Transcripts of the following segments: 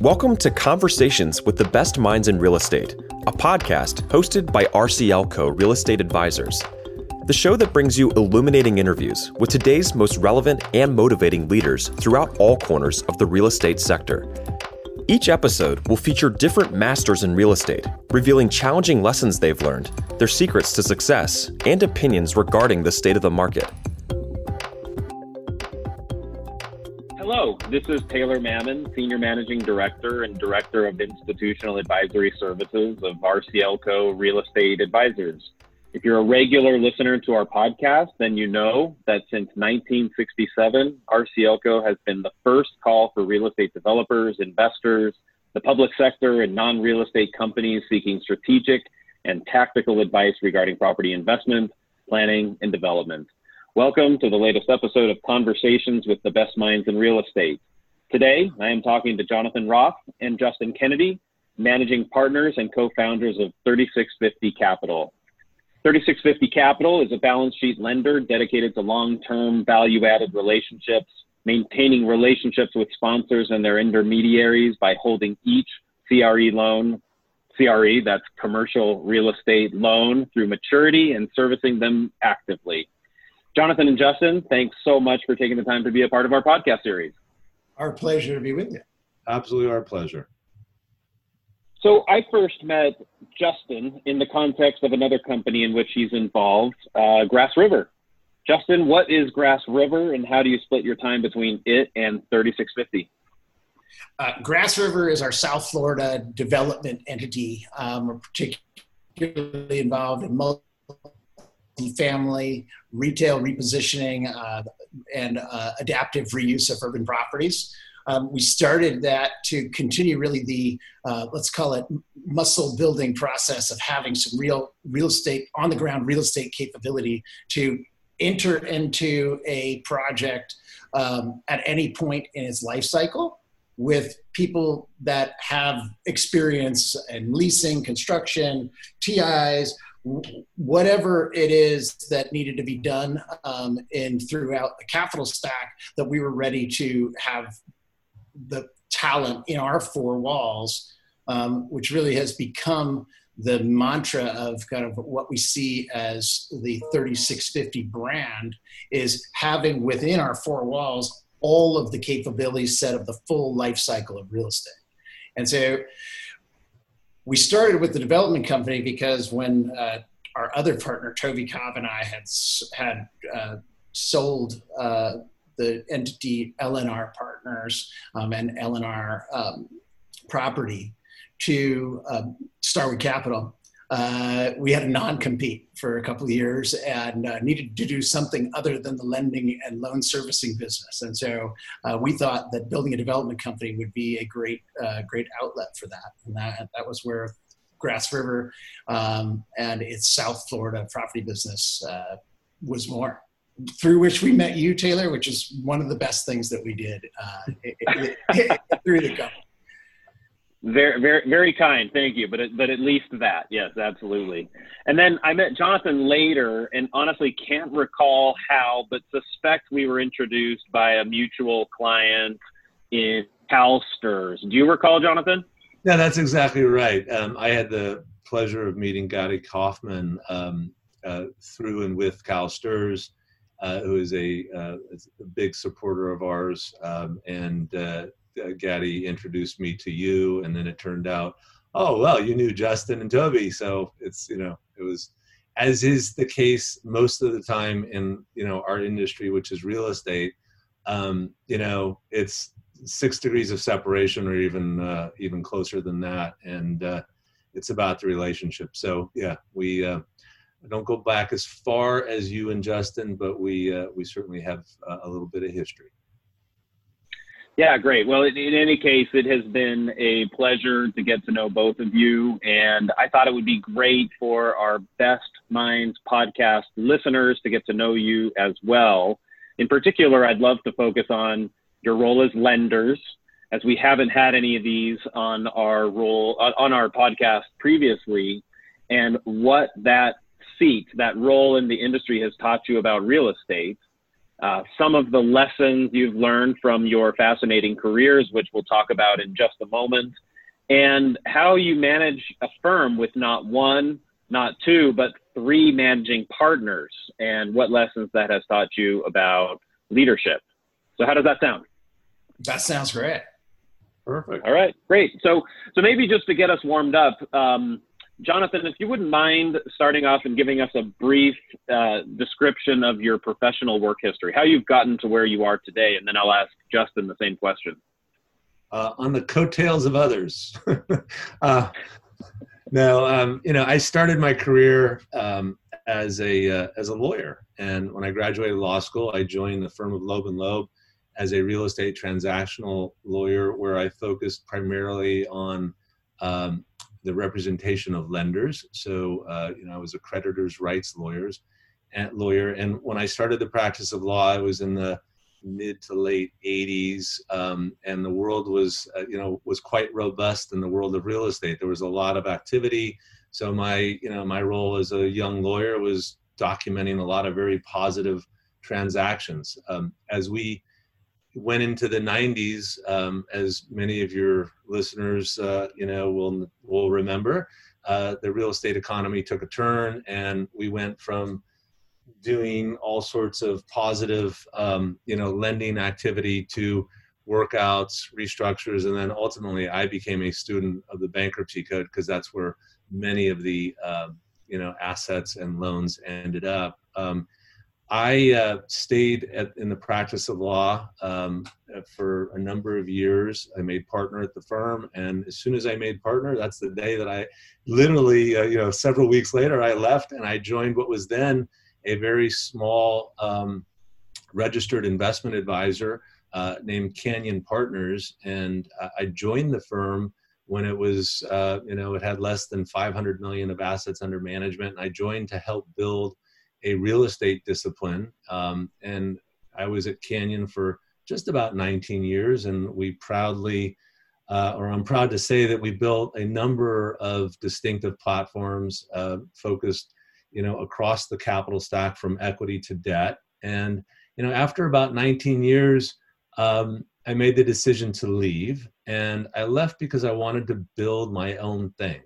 Welcome to Conversations with the Best Minds in Real Estate, a podcast hosted by RCLCO Real Estate Advisors. The show that brings you illuminating interviews with today's most relevant and motivating leaders throughout all corners of the real estate sector. Each episode will feature different masters in real estate, revealing challenging lessons they've learned, their secrets to success, and opinions regarding the state of the market. This is Taylor Mammen, Senior Managing Director and Director of Institutional Advisory Services of RCLCO Real Estate Advisors. If you're a regular listener to our podcast, then you know that since 1967, RCLCO has been the first call for real estate developers, investors, the public sector, and non real estate companies seeking strategic and tactical advice regarding property investment, planning, and development. Welcome to the latest episode of Conversations with the Best Minds in Real Estate. Today, I am talking to Jonathan Roth and Justin Kennedy, managing partners and co founders of 3650 Capital. 3650 Capital is a balance sheet lender dedicated to long term value added relationships, maintaining relationships with sponsors and their intermediaries by holding each CRE loan, CRE, that's commercial real estate loan, through maturity and servicing them actively. Jonathan and Justin, thanks so much for taking the time to be a part of our podcast series. Our pleasure to be with you. Absolutely our pleasure. So I first met Justin in the context of another company in which he's involved, uh, Grass River. Justin, what is Grass River and how do you split your time between it and 3650? Uh, Grass River is our South Florida development entity. Um, we're particularly involved in family, retail repositioning, uh, and uh, adaptive reuse of urban properties. Um, we started that to continue really the uh, let's call it muscle building process of having some real real estate on the ground real estate capability to enter into a project um, at any point in its life cycle with people that have experience in leasing, construction, TIs, whatever it is that needed to be done um, in throughout the capital stack that we were ready to have the talent in our four walls um, which really has become the mantra of kind of what we see as the 3650 brand is having within our four walls all of the capabilities set of the full life cycle of real estate. And so we started with the development company because when uh, our other partner, Toby Cobb, and I had had uh, sold uh, the entity LNR Partners um, and LNR um, Property to um, Starwood Capital. Uh, we had a non-compete for a couple of years and uh, needed to do something other than the lending and loan servicing business. And so uh, we thought that building a development company would be a great, uh, great outlet for that. And that, that was where Grass River um, and its South Florida property business uh, was more. Through which we met you, Taylor, which is one of the best things that we did uh, through the company. Very, very, very kind. Thank you. But, but at least that, yes, absolutely. And then I met Jonathan later, and honestly can't recall how, but suspect we were introduced by a mutual client in CalSTRS. Do you recall, Jonathan? Yeah, that's exactly right. Um, I had the pleasure of meeting Gadi Kaufmann um, uh, through and with CalSTRS, uh, who is a, uh, a, big supporter of ours, um, and uh, uh, introduced me to you, and then it turned out, oh well, you knew Justin and Toby, so it's you know it was, as is the case most of the time in you know our industry, which is real estate. Um, you know, it's six degrees of separation, or even uh, even closer than that, and uh, it's about the relationship. So yeah, we. Uh, don't go back as far as you and Justin, but we uh, we certainly have a little bit of history. Yeah, great. Well, in, in, any case, it has been a pleasure to get to know both of you. And I thought it would be great for our Best Minds podcast listeners to get to know you as well. In particular, I'd love to focus on your role as lenders, as we haven't had any of these on our role on our podcast previously, and what that seat, that role in the industry has taught you about real estate uh, some of the lessons you've learned from your fascinating careers, which we'll talk about in just a moment, and how you manage a firm with not one, not two, but three managing partners, and what lessons that has taught you about leadership. So, how does that sound? That sounds great. Perfect. All right, great. So, so maybe just to get us warmed up, um, Jonathan, if you wouldn't mind starting off and giving us a brief uh, description of your professional work history, how you've gotten to where you are today, and then I'll ask Justin the same question. Uh, on the coattails of others. uh, no, um, you know, I started my career um, as a uh, as a lawyer, and when I graduated law school, I joined the firm of Loeb and Loeb as a real estate transactional lawyer, where I focused primarily on um, the representation of lenders. So, uh, you know, I was a creditors' rights lawyers and lawyer. And when I started the practice of law, I was in the mid to late 80s, um, and the world was, uh, you know, was quite robust in the world of real estate. There was a lot of activity. So my, you know, my role as a young lawyer was documenting a lot of very positive transactions. Um, as we went into the 90s, um, as many of your listeners, uh, you know, will will remember. Uh, the real estate economy took a turn, and we went from doing all sorts of positive, um, you know, lending activity to workouts, restructures, and then ultimately, I became a student of the bankruptcy code because that's where many of the, uh, you know, assets and loans ended up. Um, I uh, stayed at, in the practice of law um, for a number of years. I made partner at the firm, and as soon as I made partner, that's the day that I, literally, uh, you know, several weeks later, I left and I joined what was then a very small um, registered investment advisor uh, named Canyon Partners, and I joined the firm when it was, uh, you know, it had less than 500 million of assets under management. And I joined to help build a real estate discipline. Um, and I was at Canyon for just about 19 years, and we proudly, uh, or I'm proud to say that we built a number of distinctive platforms uh, focused, you know, across the capital stack from equity to debt. And you know, after about 19 years, um, I made the decision to leave, and I left because I wanted to build my own thing.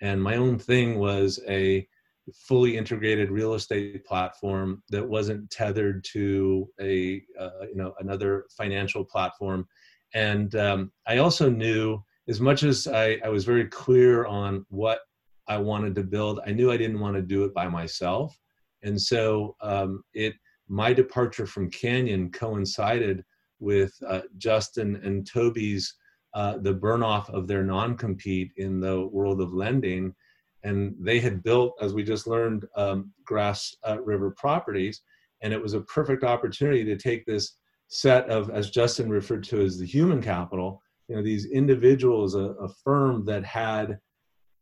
And my own thing was a fully integrated real estate platform that wasn't tethered to a uh, you know another financial platform. And um, i also knew as much as I, I was very clear on what i wanted to build i knew i didn't want to do it by myself. And so um, it my departure from canyon coincided with uh, justin and toby's uh, the burn off of their non-compete in the world of lending and they had built, as we just learned, um, Grass uh, River Properties, and it was a perfect opportunity to take this set of, as Justin referred to as the human capital, you know, these individuals, a, a firm that had,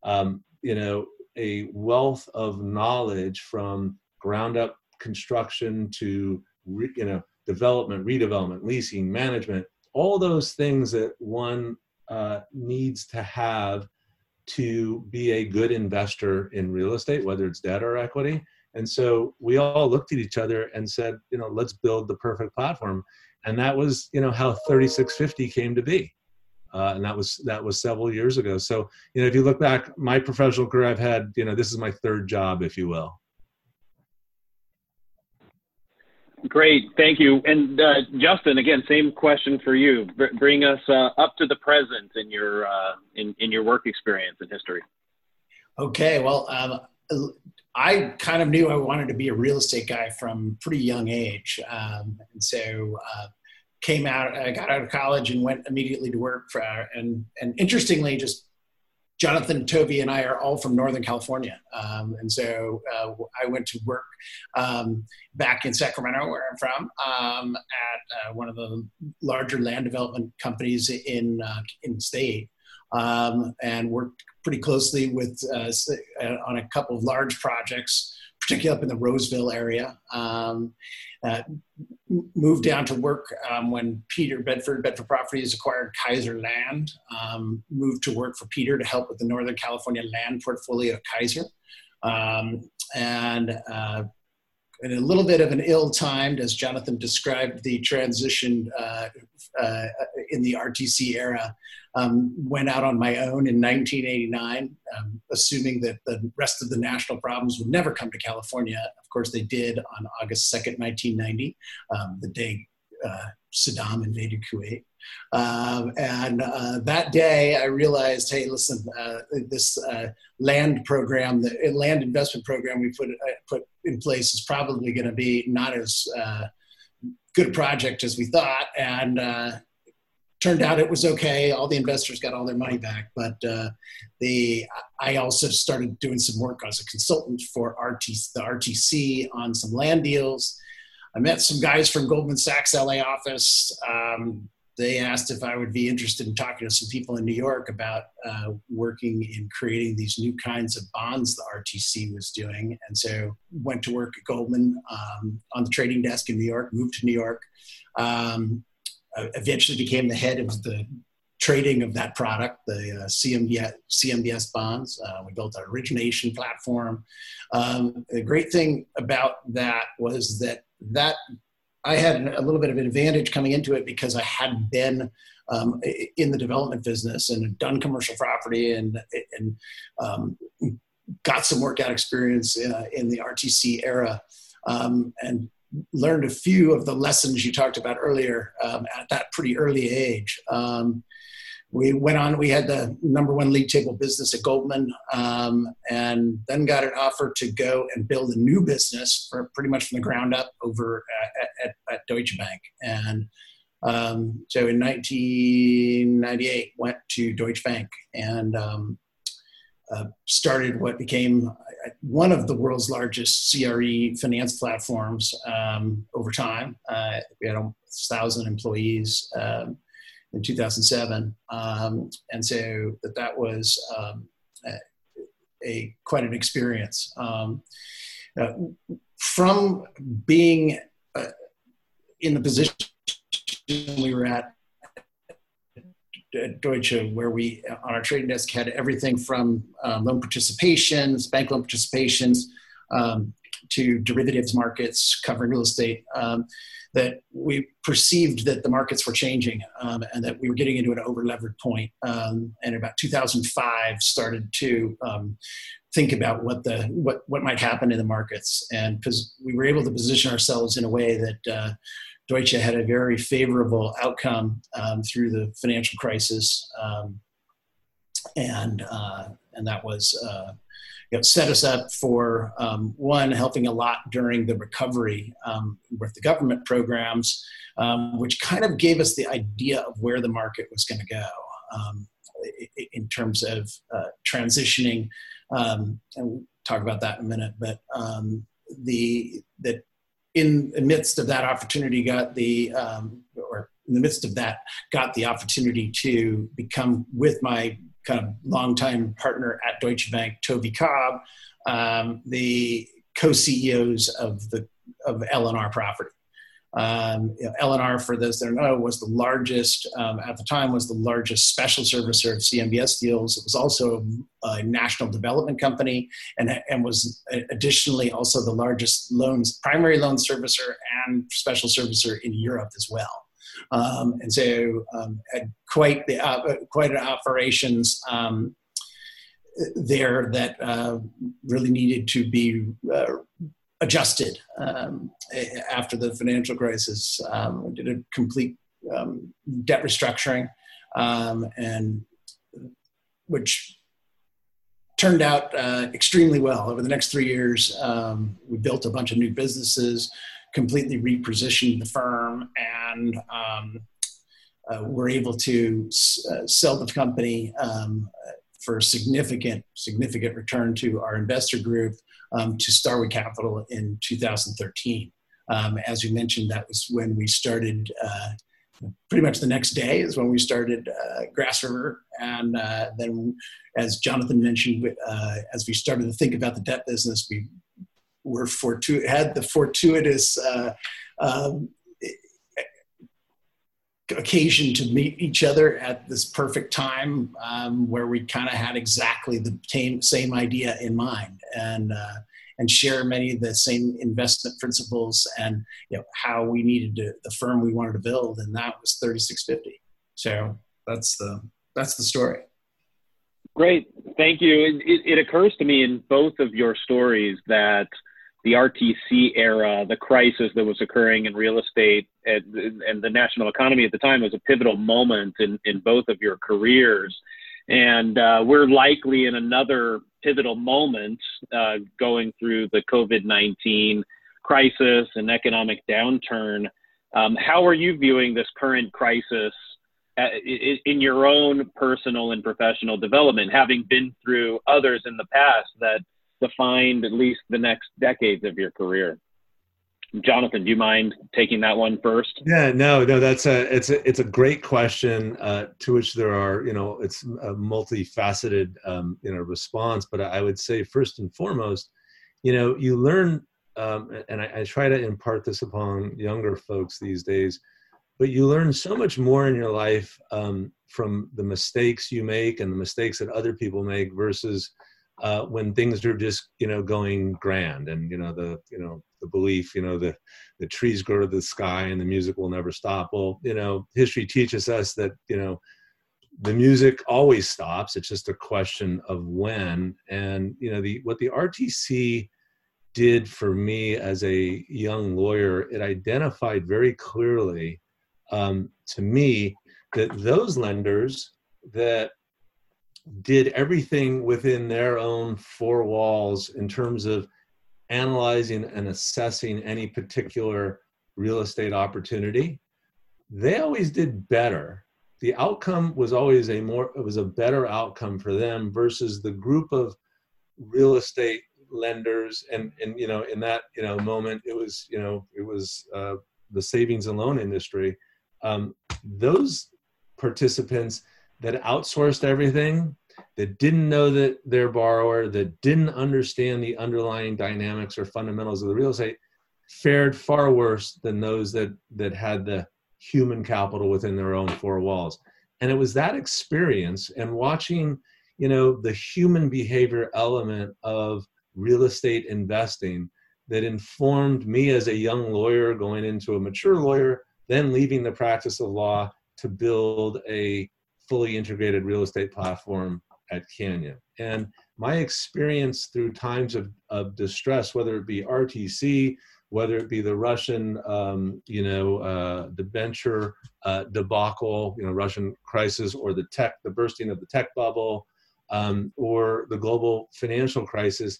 um, you know, a wealth of knowledge from ground up construction to, re, you know, development, redevelopment, leasing, management, all those things that one uh, needs to have to be a good investor in real estate, whether it's debt or equity. And so we all looked at each other and said, you know, let's build the perfect platform. And that was, you know, how 3650 came to be. Uh, and that was that was several years ago. So, you know, if you look back, my professional career, I've had, you know, this is my third job, if you will. Great, thank you. And uh, Justin, again, same question for you. Br- bring us uh, up to the present in your uh, in in your work experience and history. Okay, well, um, I kind of knew I wanted to be a real estate guy from pretty young age, um, and so uh, came out. I got out of college and went immediately to work for. And and interestingly, just Jonathan Toby, and I are all from Northern California. Um, and so uh, I went to work um, back in Sacramento, where I'm from, um, at uh, one of the larger land development companies in, uh, in state. Um, and worked pretty closely with uh, uh, on a couple of large projects, particularly up in the Roseville area. Um, uh, moved down to work um, when Peter Bedford, Bedford Properties acquired Kaiser Land. Um, moved to work for Peter to help with the Northern California land portfolio of Kaiser. Um, and uh, in a little bit of an ill-timed, as Jonathan described, the transition uh, uh, in the RTC era. Um, went out on my own in 1989, um, assuming that the rest of the national problems would never come to California. Of course, they did on August 2nd, 1990, um, the day uh, Saddam invaded Kuwait. Um, and uh, that day, I realized, hey, listen, uh, this uh, land program, the land investment program we put uh, put in place is probably going to be not as uh, good project as we thought. And uh, turned out it was okay. All the investors got all their money back, but the I also started doing some work as a consultant for RT, the RTC on some land deals. I met some guys from Goldman Sachs LA office. Um, they asked if I would be interested in talking to some people in New York about uh, working in creating these new kinds of bonds the RTC was doing. And so went to work at Goldman um, on the trading desk in New York, moved to New York, um, eventually became the head of the trading of that product, the uh, CMBS, CMBS bonds. Uh, we built an origination platform. Um, the great thing about that was that that I had a little bit of an advantage coming into it because I had been um, in the development business and done commercial property and, and um, got some workout experience uh, in the RTC era um, and learned a few of the lessons you talked about earlier um, at that pretty early age. Um, we went on, we had the number one league table business at Goldman, um, and then got an offer to go and build a new business for pretty much from the ground up over at Deutsche Bank. And um, so in 1998, went to Deutsche Bank and um, uh, started what became uh, one of the world's largest CRE finance platforms um, over time. Uh, we had a thousand employees. Um, in 2007. Um, and so that that was um, a, a, quite an experience. Um, uh, from being uh, in the position we were at Deutsche, where we on our trading desk had everything from um, loan participations, bank loan participations, um, to derivatives markets covering real estate. Um, that we perceived that the markets were changing um, and that we were getting into an over levered point. Um, and about 2005 started to think about what the what what might happen in the markets, and because we were able to position ourselves in a way that. Uh, Deutsche had a very favorable outcome um, through the financial crisis, um, and uh, and that was uh, you know, set us up for um, one helping a lot during the recovery um, with the government programs, um, which kind of gave us the idea of where the market was going to go um, in terms of uh, transitioning. Um, and we'll talk about that in a minute, but um, the that in the midst of that opportunity got the or in the midst of that got the opportunity to become with my kind of longtime partner at Deutsche Bank, Toby Cobb, um, the co-CEOs of the of LNR Property. Um, you know, LNR, for those that don't know, was the largest um, at the time was the largest special servicer of CMBS deals. It was also a national development company, and and was additionally also the largest loans primary loan servicer and special servicer in Europe as well. Um, and so um, had quite the uh, quite an operations um, there that uh, really needed to be uh, adjusted um, after the financial crisis. Um, we did a complete um, debt restructuring, and which turned out uh, extremely well. Over the next three years, we built a bunch of new businesses completely repositioned the firm and um, uh, were able to uh, sell the company um, for a significant, significant return to our investor group um, to Starwood Capital in 2013. Um, as you mentioned, that was when we started. Uh, pretty much the next day is when we started uh, Grass River, and uh, then, as Jonathan mentioned, uh, as we started to think about the debt business, we were fortu- had the fortuitous uh, um, occasion to meet each other at this perfect time um, where we kind of had exactly the same, same idea in mind and uh, and share many of the same investment principles and you know how we needed to, the firm we wanted to build, and that was 3650. So that's the that's the story. Great, thank you. It, it, it occurs to me in both of your stories that the RTC era, the crisis that was occurring in real estate and, and, the national economy at the time was a pivotal moment in, in both of your careers. And uh, we're likely in another pivotal moment uh, going through the COVID 19 crisis and economic downturn. Um, how are you viewing this current crisis uh, in your own personal and professional development, having been through others in the past that defined at least the next decades of your career? Jonathan, do you mind taking that one first? Yeah, no, no, that's a it's a it's a great question uh, to which there are you know it's a multifaceted um, you know response, but I would say first and foremost, you know, you learn, um, and I, I try to impart this upon younger folks these days, but you learn so much more in your life um, from the mistakes you make and the mistakes that other people make versus uh, when things are just you know going grand and you know the you know the belief you know the the trees grow to the sky and the music will never stop. Well you know history teaches us that you know the music always stops. It's just a question of when. And you know the what the rtc did for me as a young lawyer it identified very clearly um, to me that those lenders that did everything within their own four walls in terms of analyzing and assessing any particular real estate opportunity. They always did better. The outcome was always a more it was a better outcome for them versus the group of real estate lenders. And and you know in that you know moment it was you know it was uh, the savings and loan industry. Um, those participants that outsourced everything that didn't know that their borrower that didn't understand the underlying dynamics or fundamentals of the real estate fared far worse than those that that had the human capital within their own four walls. And it was that experience and watching you know the human behavior element of real estate investing that informed me as a young lawyer going into a mature lawyer then leaving the practice of law to build a fully integrated real estate platform at Canyon. And my experience through times of, of distress, whether it be RTC, whether it be the Russian, um, you know, uh, debenture uh, debacle, you know, Russian crisis, or the tech, the bursting of the tech bubble, um, or the global financial crisis.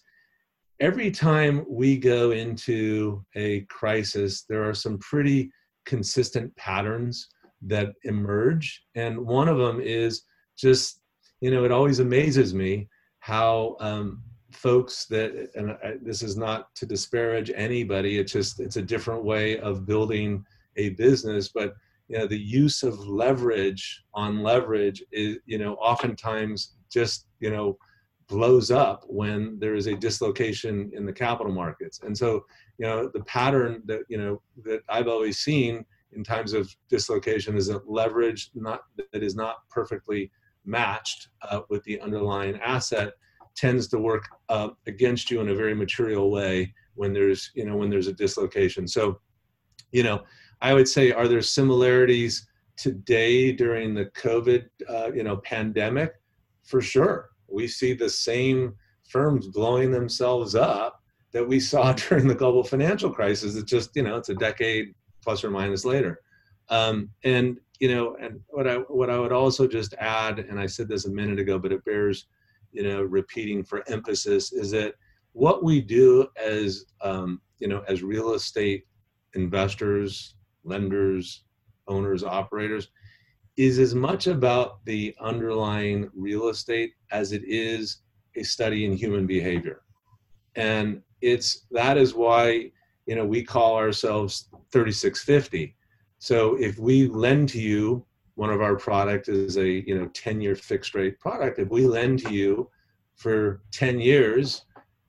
Every time we go into a crisis, there are some pretty consistent patterns that emerge. And one of them is just, you know, it always amazes me how um, folks that, and I, this is not to disparage anybody, it's just, it's a different way of building a business, but you know, the use of leverage on leverage is, you know, oftentimes just, you know, blows up when there is a dislocation in the capital markets. And so, you know, the pattern that, you know, that I've always seen in times of dislocation is that leverage not that is not perfectly matched uh, with the underlying asset tends to work uh, against you in a very material way when there's you know when there's a dislocation. So you know i would say are there similarities today during the covid uh, you know pandemic? For sure. We see the same firms blowing themselves up that we saw during the global financial crisis. It's just you know it's a decade plus or minus later. Um, and you know, and what I what I would also just add, and I said this a minute ago, but it bears you know repeating for emphasis, is that what we do as um, you know as real estate investors, lenders, owners, operators is as much about the underlying real estate as it is a study in human behavior. And it's that is why you know, we call ourselves 3650. So if we lend to you, one of our product is a, you know, 10 year fixed rate product. If we lend to you for 10 years,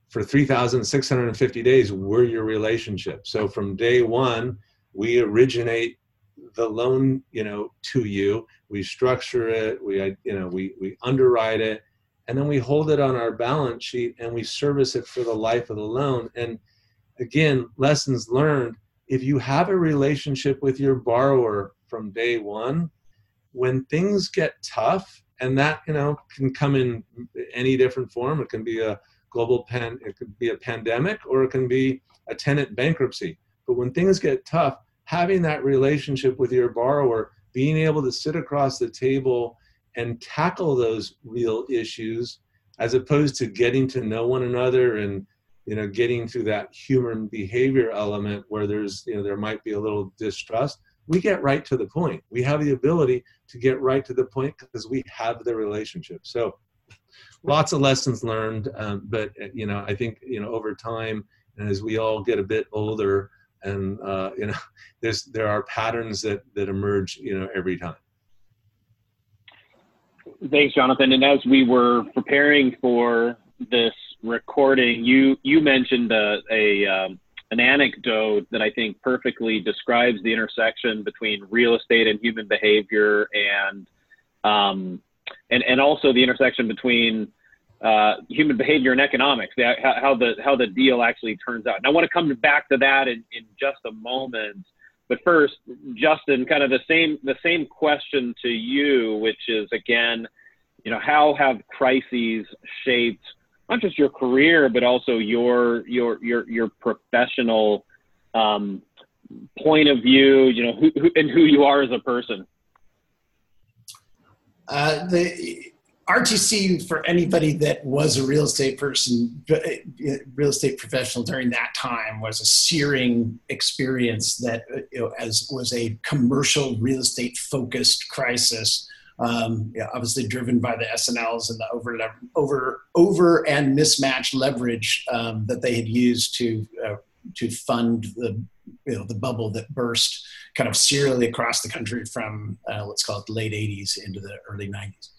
for 3,650 days, we're your relationship. So from day one, we originate the loan, you know, to you. We structure it. We, you know, we we underwrite it, and then we hold it on our balance sheet and we service it for the life of the loan. And again, lessons learned. If you have a relationship with your borrower from day one, when things get tough, and that you know can come in any different form. It can be a global pan, it could be a pandemic, or it can be a tenant bankruptcy. But when things get tough, having that relationship with your borrower, being able to sit across the table and tackle those real issues as opposed to getting to know one another and you know getting to that human behavior element where there's you know there might be a little distrust we get right to the point. We have the ability to get right to the point because we have the relationship. So lots of lessons learned um, but you know i think you know over time as we all get a bit older and uh, you know there's there are patterns that that emerge you know every time. Thanks jonathan. And as we were preparing for this recording you you mentioned a, a um, an anecdote that i think perfectly describes the intersection between real estate and human behavior and um, and and also the intersection between uh, human behavior and economics, how, how, the how the deal actually turns out. And I want to come back to that in, in just a moment. But first, Justin, kind of the same the same question to you, which is again, you know, how have crises shaped not just your career, but also your your your your professional um, point of view, you know, who, who, and who you are as a person. Uh, the RTC for anybody that was a real estate person, uh, real estate professional during that time was a searing experience that uh, you know, as was a commercial real estate focused crisis. Um, yeah, obviously driven by the S&Ls and the over over over and mismatched leverage um, that they had used to uh, to fund the you know the bubble that burst kind of serially across the country from uh, let's call it the late 80s into the early 90s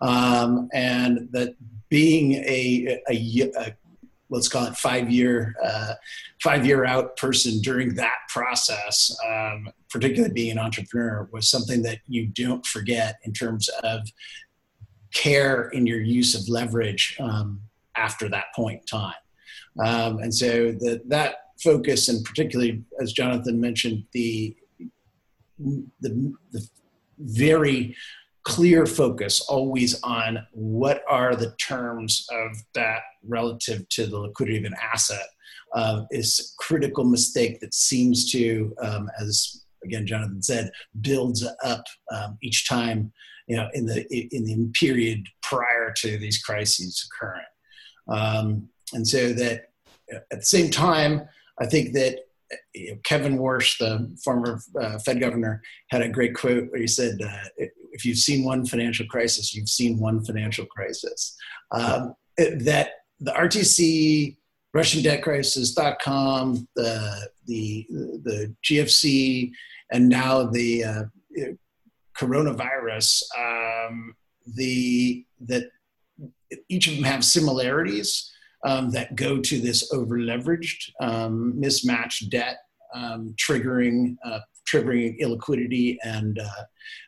um, and that being a, a, a, let's call it five year uh, five year out person during that process um, particularly being an entrepreneur was something that you don't forget in terms of care in your use of leverage um, after that point in time. Um, and so the, that focus and particularly as jonathan mentioned the the, the very clear focus always on what are the terms of that relative to the liquidity of an asset uh, is critical mistake that seems to, um, as again Jonathan said, builds up um, each time you know in the in the period prior to these crises occurring, um, and so that at the same time, I think that Kevin Warsh, the former uh, Fed governor, had a great quote where he said, uh, if you've seen one financial crisis, you've seen one financial crisis. Um, that the RTC, Russian debt crisis.com, the, the, the GFC, and now the uh, coronavirus, um, the, that each of them have similarities um, that go to this over leveraged, um, mismatched debt um, triggering uh, triggering illiquidity and uh,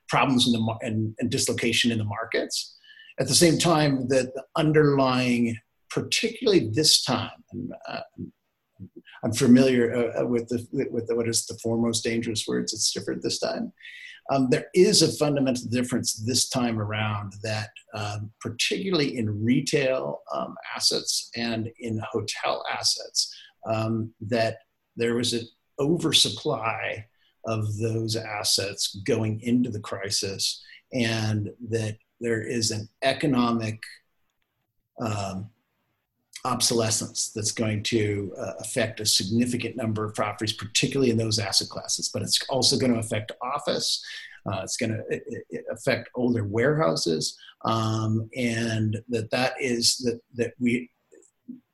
problems in the and, and, dislocation in the markets. At the same time, that the underlying, particularly this time, and, uh, I'm familiar uh, uh, with the with the, what is the four most dangerous words. It's different this time. Um, there is a fundamental difference this time around that, um, particularly in retail um, assets and in hotel assets, um, that there was an oversupply of those assets going into the crisis, and that there is an economic um, obsolescence that's going to uh, affect a significant number of properties, particularly in those asset classes. But it's also going to affect office. Uh, it's going to affect older warehouses, um, and that that is that that we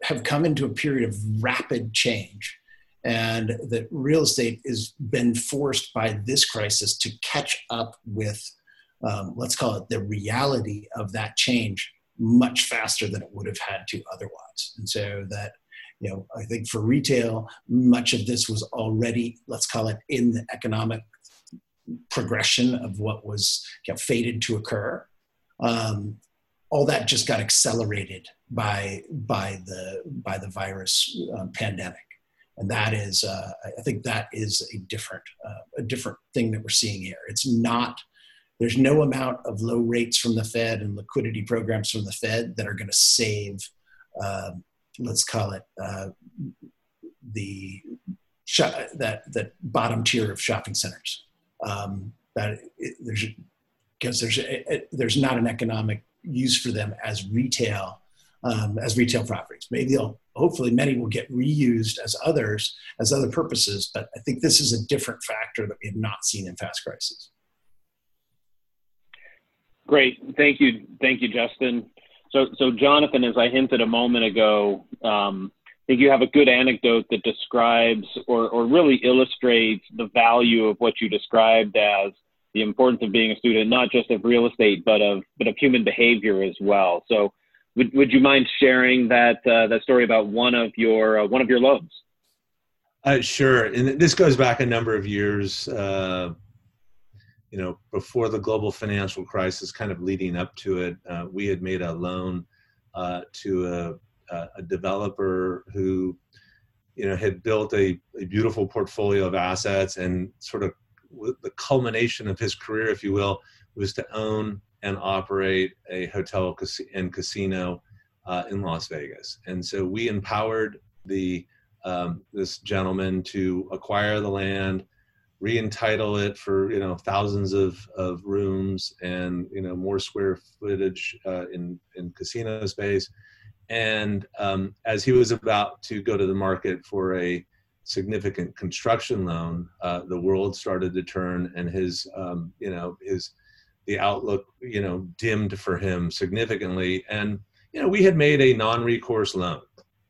have come into a period of rapid change and that real estate has been forced by this crisis to catch up with um, let's call it the reality of that change much faster than it would have had to otherwise. And so that you know i think for retail much of this was already let's call it in the economic progression of what was you know, fated to occur. Um, all that just got accelerated by by the by the virus um, pandemic and that is uh, i think that is a different uh, a different thing that we're seeing here. It's not there's no amount of low rates from the fed and liquidity programs from the fed that are going to save uh, let's call it uh, the that that bottom tier of shopping centers. Um, that it, there's because there's a, there's not an economic use for them as retail um, as retail properties. Maybe they'll hopefully many will get reused as others as other purposes, but I think this is a different factor that we have not seen in past crises. Great, thank you, thank you, Justin. So, so Jonathan, as I hinted a moment ago, um, I think you have a good anecdote that describes or, or really illustrates the value of what you described as the importance of being a student, not just of real estate, but of but of human behavior as well. So, would would you mind sharing that uh, that story about one of your uh, one of your loans? Uh, sure, and this goes back a number of years. Uh, you know, before the global financial crisis, kind of leading up to it, uh, we had made a loan uh, to a, a developer who, you know, had built a, a beautiful portfolio of assets and sort of the culmination of his career, if you will, was to own and operate a hotel and casino uh, in Las Vegas. And so we empowered the um, this gentleman to acquire the land, re-entitle it for you know thousands of, of rooms and you know more square footage uh, in in casino space. And um, as he was about to go to the market for a significant construction loan, uh, the world started to turn, and his, um, you know, his the outlook, you know, dimmed for him significantly. And you know, we had made a non-recourse loan.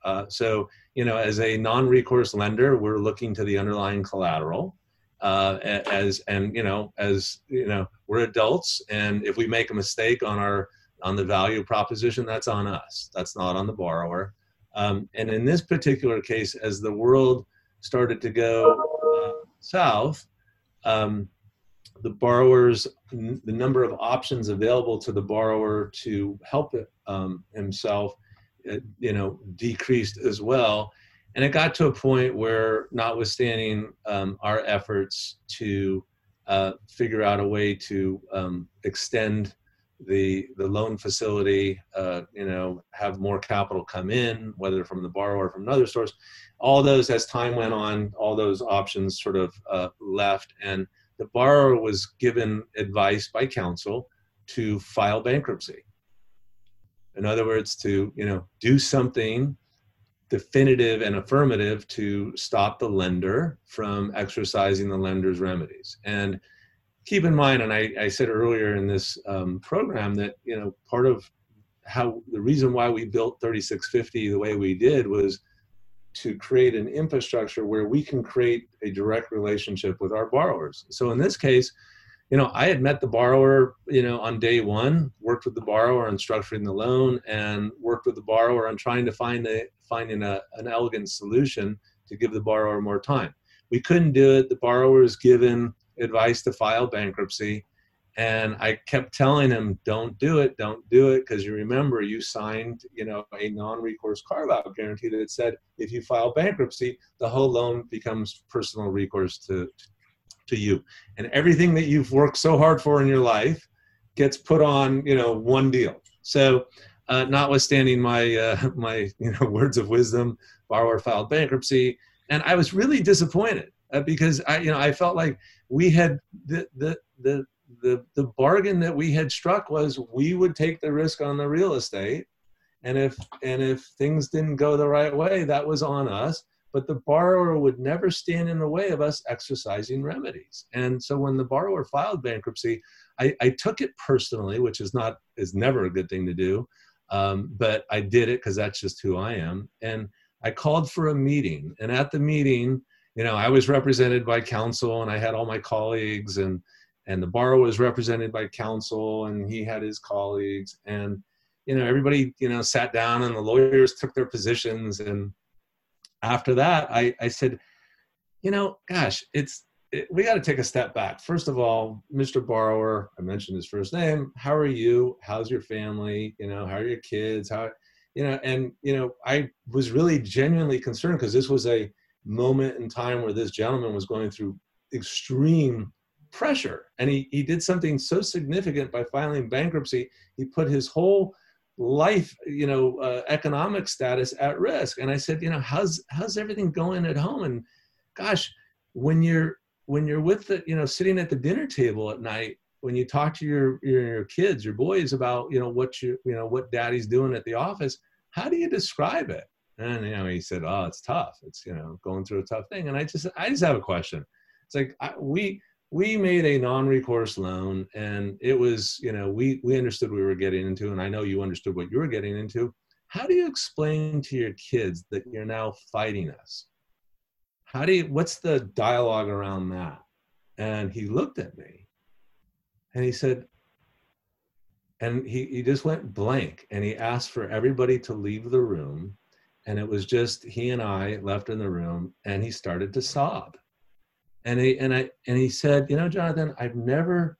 Uh, so you know, as a non-recourse lender, we're looking to the underlying collateral. Uh, as and you know, as you know, we're adults, and if we make a mistake on our on the value proposition, that's on us. That's not on the borrower. Um, and in this particular case, as the world started to go uh, south, um, the borrowers, the number of options available to the borrower to help um, himself, uh, you know, decreased as well. And it got to a point where, notwithstanding um, our efforts to uh, figure out a way to um, extend the the loan facility, uh, you know, have more capital come in, whether from the borrower or from another source. All those, as time went on, all those options sort of uh, left, and the borrower was given advice by counsel to file bankruptcy. In other words, to you know do something definitive and affirmative to stop the lender from exercising the lender's remedies. And keep in mind, and I, I said earlier in this um, program that you know part of how the reason why we built 3650 the way we did was to create an infrastructure where we can create a direct relationship with our borrowers. So in this case, you know, I had met the borrower, you know, on day one, worked with the borrower on structuring the loan, and worked with the borrower on trying to find a finding a, an elegant solution to give the borrower more time. We couldn't do it. The borrower was given advice to file bankruptcy. And I kept telling him, don't do it, don't do it, because you remember you signed, you know, a non-recourse carve-out guarantee that said if you file bankruptcy, the whole loan becomes personal recourse to, to you. And everything that you've worked so hard for in your life gets put on, you know, one deal. So uh, notwithstanding my uh, my you know words of wisdom, borrower filed bankruptcy, and I was really disappointed uh, because I you know I felt like we had the the the the the bargain that we had struck was we would take the risk on the real estate. And if and if things didn't go the right way that was on us. But the borrower would never stand in the way of us exercising remedies. And so when the borrower filed bankruptcy i, I took it personally which is not is never a good thing to do. Um, but i did it because that's just who i am. And i called for a meeting. And at the meeting you know, I was represented by counsel and I had all my colleagues and and the borrower was represented by counsel and he had his colleagues and you know everybody you know sat down and the lawyers took their positions and after that I, I said you know gosh it's it, we got to take a step back. First of all, Mr. Borrower, I mentioned his first name. How are you? How's your family? You know, how are your kids? How, you know, and you know, I was really genuinely concerned because this was a moment in time where this gentleman was going through extreme pressure, and he he did something so significant by filing bankruptcy. He put his whole life you know uh, economic status at risk. And i said you know how's how's everything going at home? And gosh when you're when you're with the you know sitting at the dinner table at night when you talk to your your, your kids your boys about you know what you you know what daddy's doing at the office how do you describe it? And you know he said oh it's tough. It's you know going through a tough thing. And i just i just have a question. It's like I, we we made a non-recourse loan and it was you know we we understood we were getting into and i know you understood what you were getting into. How do you explain to your kids that you're now fighting us? How do you what's the dialogue around that? And he looked at me and he said and he, he just went blank and he asked for everybody to leave the room and it was just he and i left in the room and he started to sob and he and I and he said, you know, Jonathan, I've never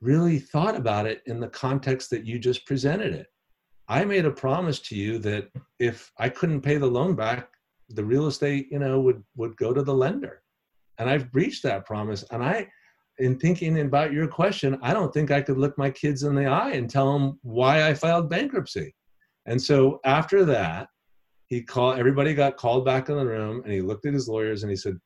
really thought about it in the context that you just presented it. I made a promise to you that if I couldn't pay the loan back, the real estate, you know, would would go to the lender. And I've breached that promise. And I, in thinking about your question, I don't think I could look my kids in the eye and tell them why I filed bankruptcy. And so after that, he called everybody got called back in the room and he looked at his lawyers and he said,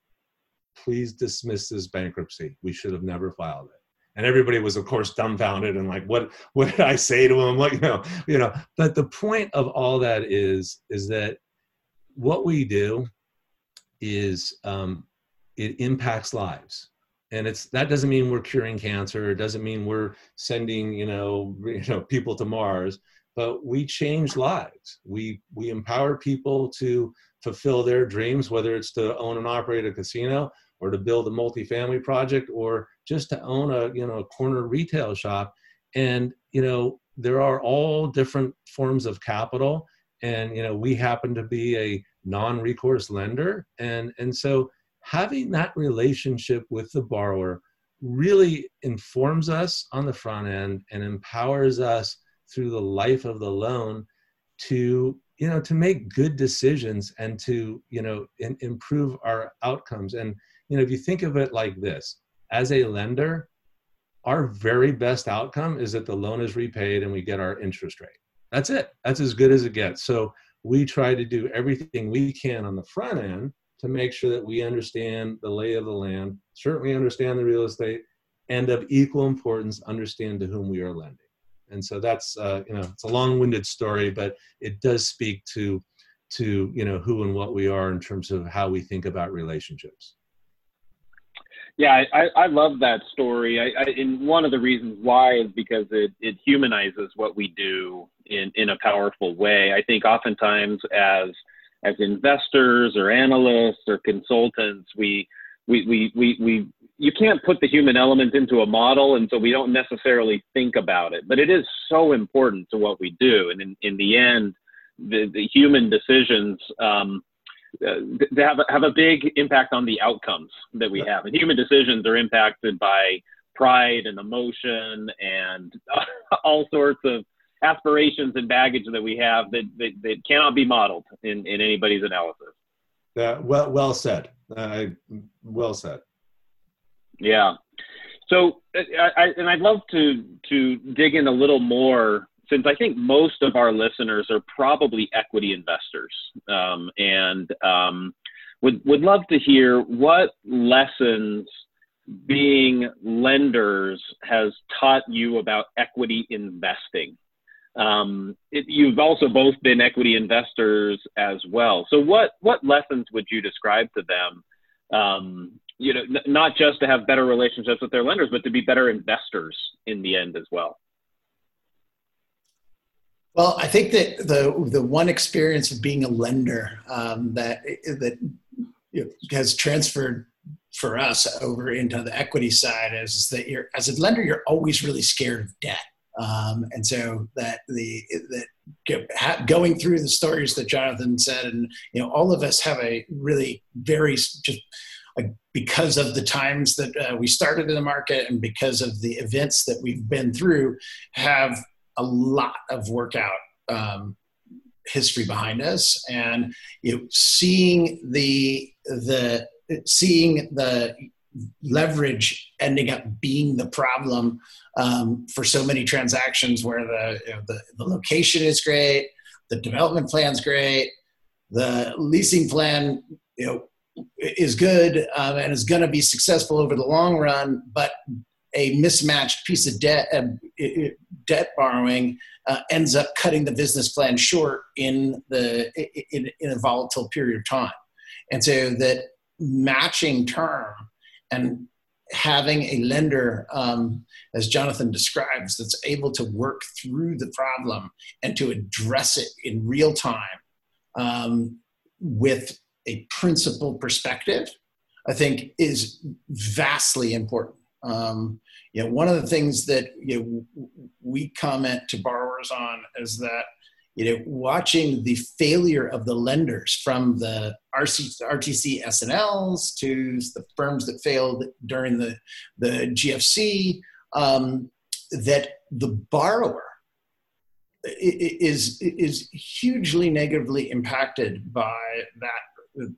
please dismiss this bankruptcy. We should have never filed it. And everybody was, of course, dumbfounded and like, what, what did I say to him? Like, you know, you know, but the point of all that is, is that what we do is um, it impacts lives and it's that doesn't mean we're curing cancer it doesn't mean we're sending you know you know people to mars but we change lives we we empower people to fulfill their dreams whether it's to own and operate a casino or to build a multifamily project or just to own a you know a corner retail shop. And you know there are all different forms of capital. And you know we happen to be a non-recourse lender. And and so having that relationship with the borrower really informs us on the front end and empowers us through the life of the loan to you know to make good decisions and to you know in, improve our outcomes. And you know if you think of it like this as a lender our very best outcome is that the loan is repaid and we get our interest rate. That's it. That's as good as it gets. So we try to do everything we can on the front end to make sure that we understand the lay of the land certainly understand the real estate and of equal importance understand to whom we are lending. And so that's uh, you know it's a long-winded story but it does speak to to you know who and what we are in terms of how we think about relationships yeah, I, I love that story. I, I, and one of the reasons why is because it, it humanizes what we do in, in a powerful way. I think oftentimes as as investors or analysts or consultants, we we, we, we, we you can't put the human element into a model, and so we don't necessarily think about it. But it is so important to what we do, and in, in the end, the, the human decisions um, uh, they have a, have a big impact on the outcomes that we have. And human decisions are impacted by pride and emotion and all sorts of aspirations and baggage that we have that, that, that cannot be modeled in, in anybody's analysis. Uh, well, well said. Uh, well said. Yeah. So, I, I, and I'd love to to dig in a little more since I think most of our listeners are probably equity investors, um, and um, would would love to hear what lessons being lenders has taught you about equity investing. Um, it, you've also both been equity investors as well. So, what what lessons would you describe to them? Um, you know, n- not just to have better relationships with their lenders, but to be better investors in the end as well. Well, I think that the the one experience of being a lender um, that that has transferred for us over into the equity side is that you're as a lender you're always really scared of debt, um, and so that the that going through the stories that Jonathan said, and you know all of us have a really very just because of the times that uh, we started in the market and because of the events that we've been through, have a lot of workout um, history behind us, and you know, seeing the the seeing the leverage ending up being the problem um, for so many transactions where the, you know, the, the location is great, the development plan's great, the leasing plan you know is good um, and is going to be successful over the long run, but a mismatched piece of debt uh, debt borrowing uh, ends up cutting the business plan short in the in, in a volatile period of time, and so that matching term and having a lender, um, as Jonathan describes, that's able to work through the problem and to address it in real time um, with a principled perspective, I think is vastly important. Um, you know, one of the things that you know, we comment to borrowers on is that you know, watching the failure of the lenders from the RC, RTC S&Ls to the firms that failed during the, the GFC, um, that the borrower is, is hugely negatively impacted by that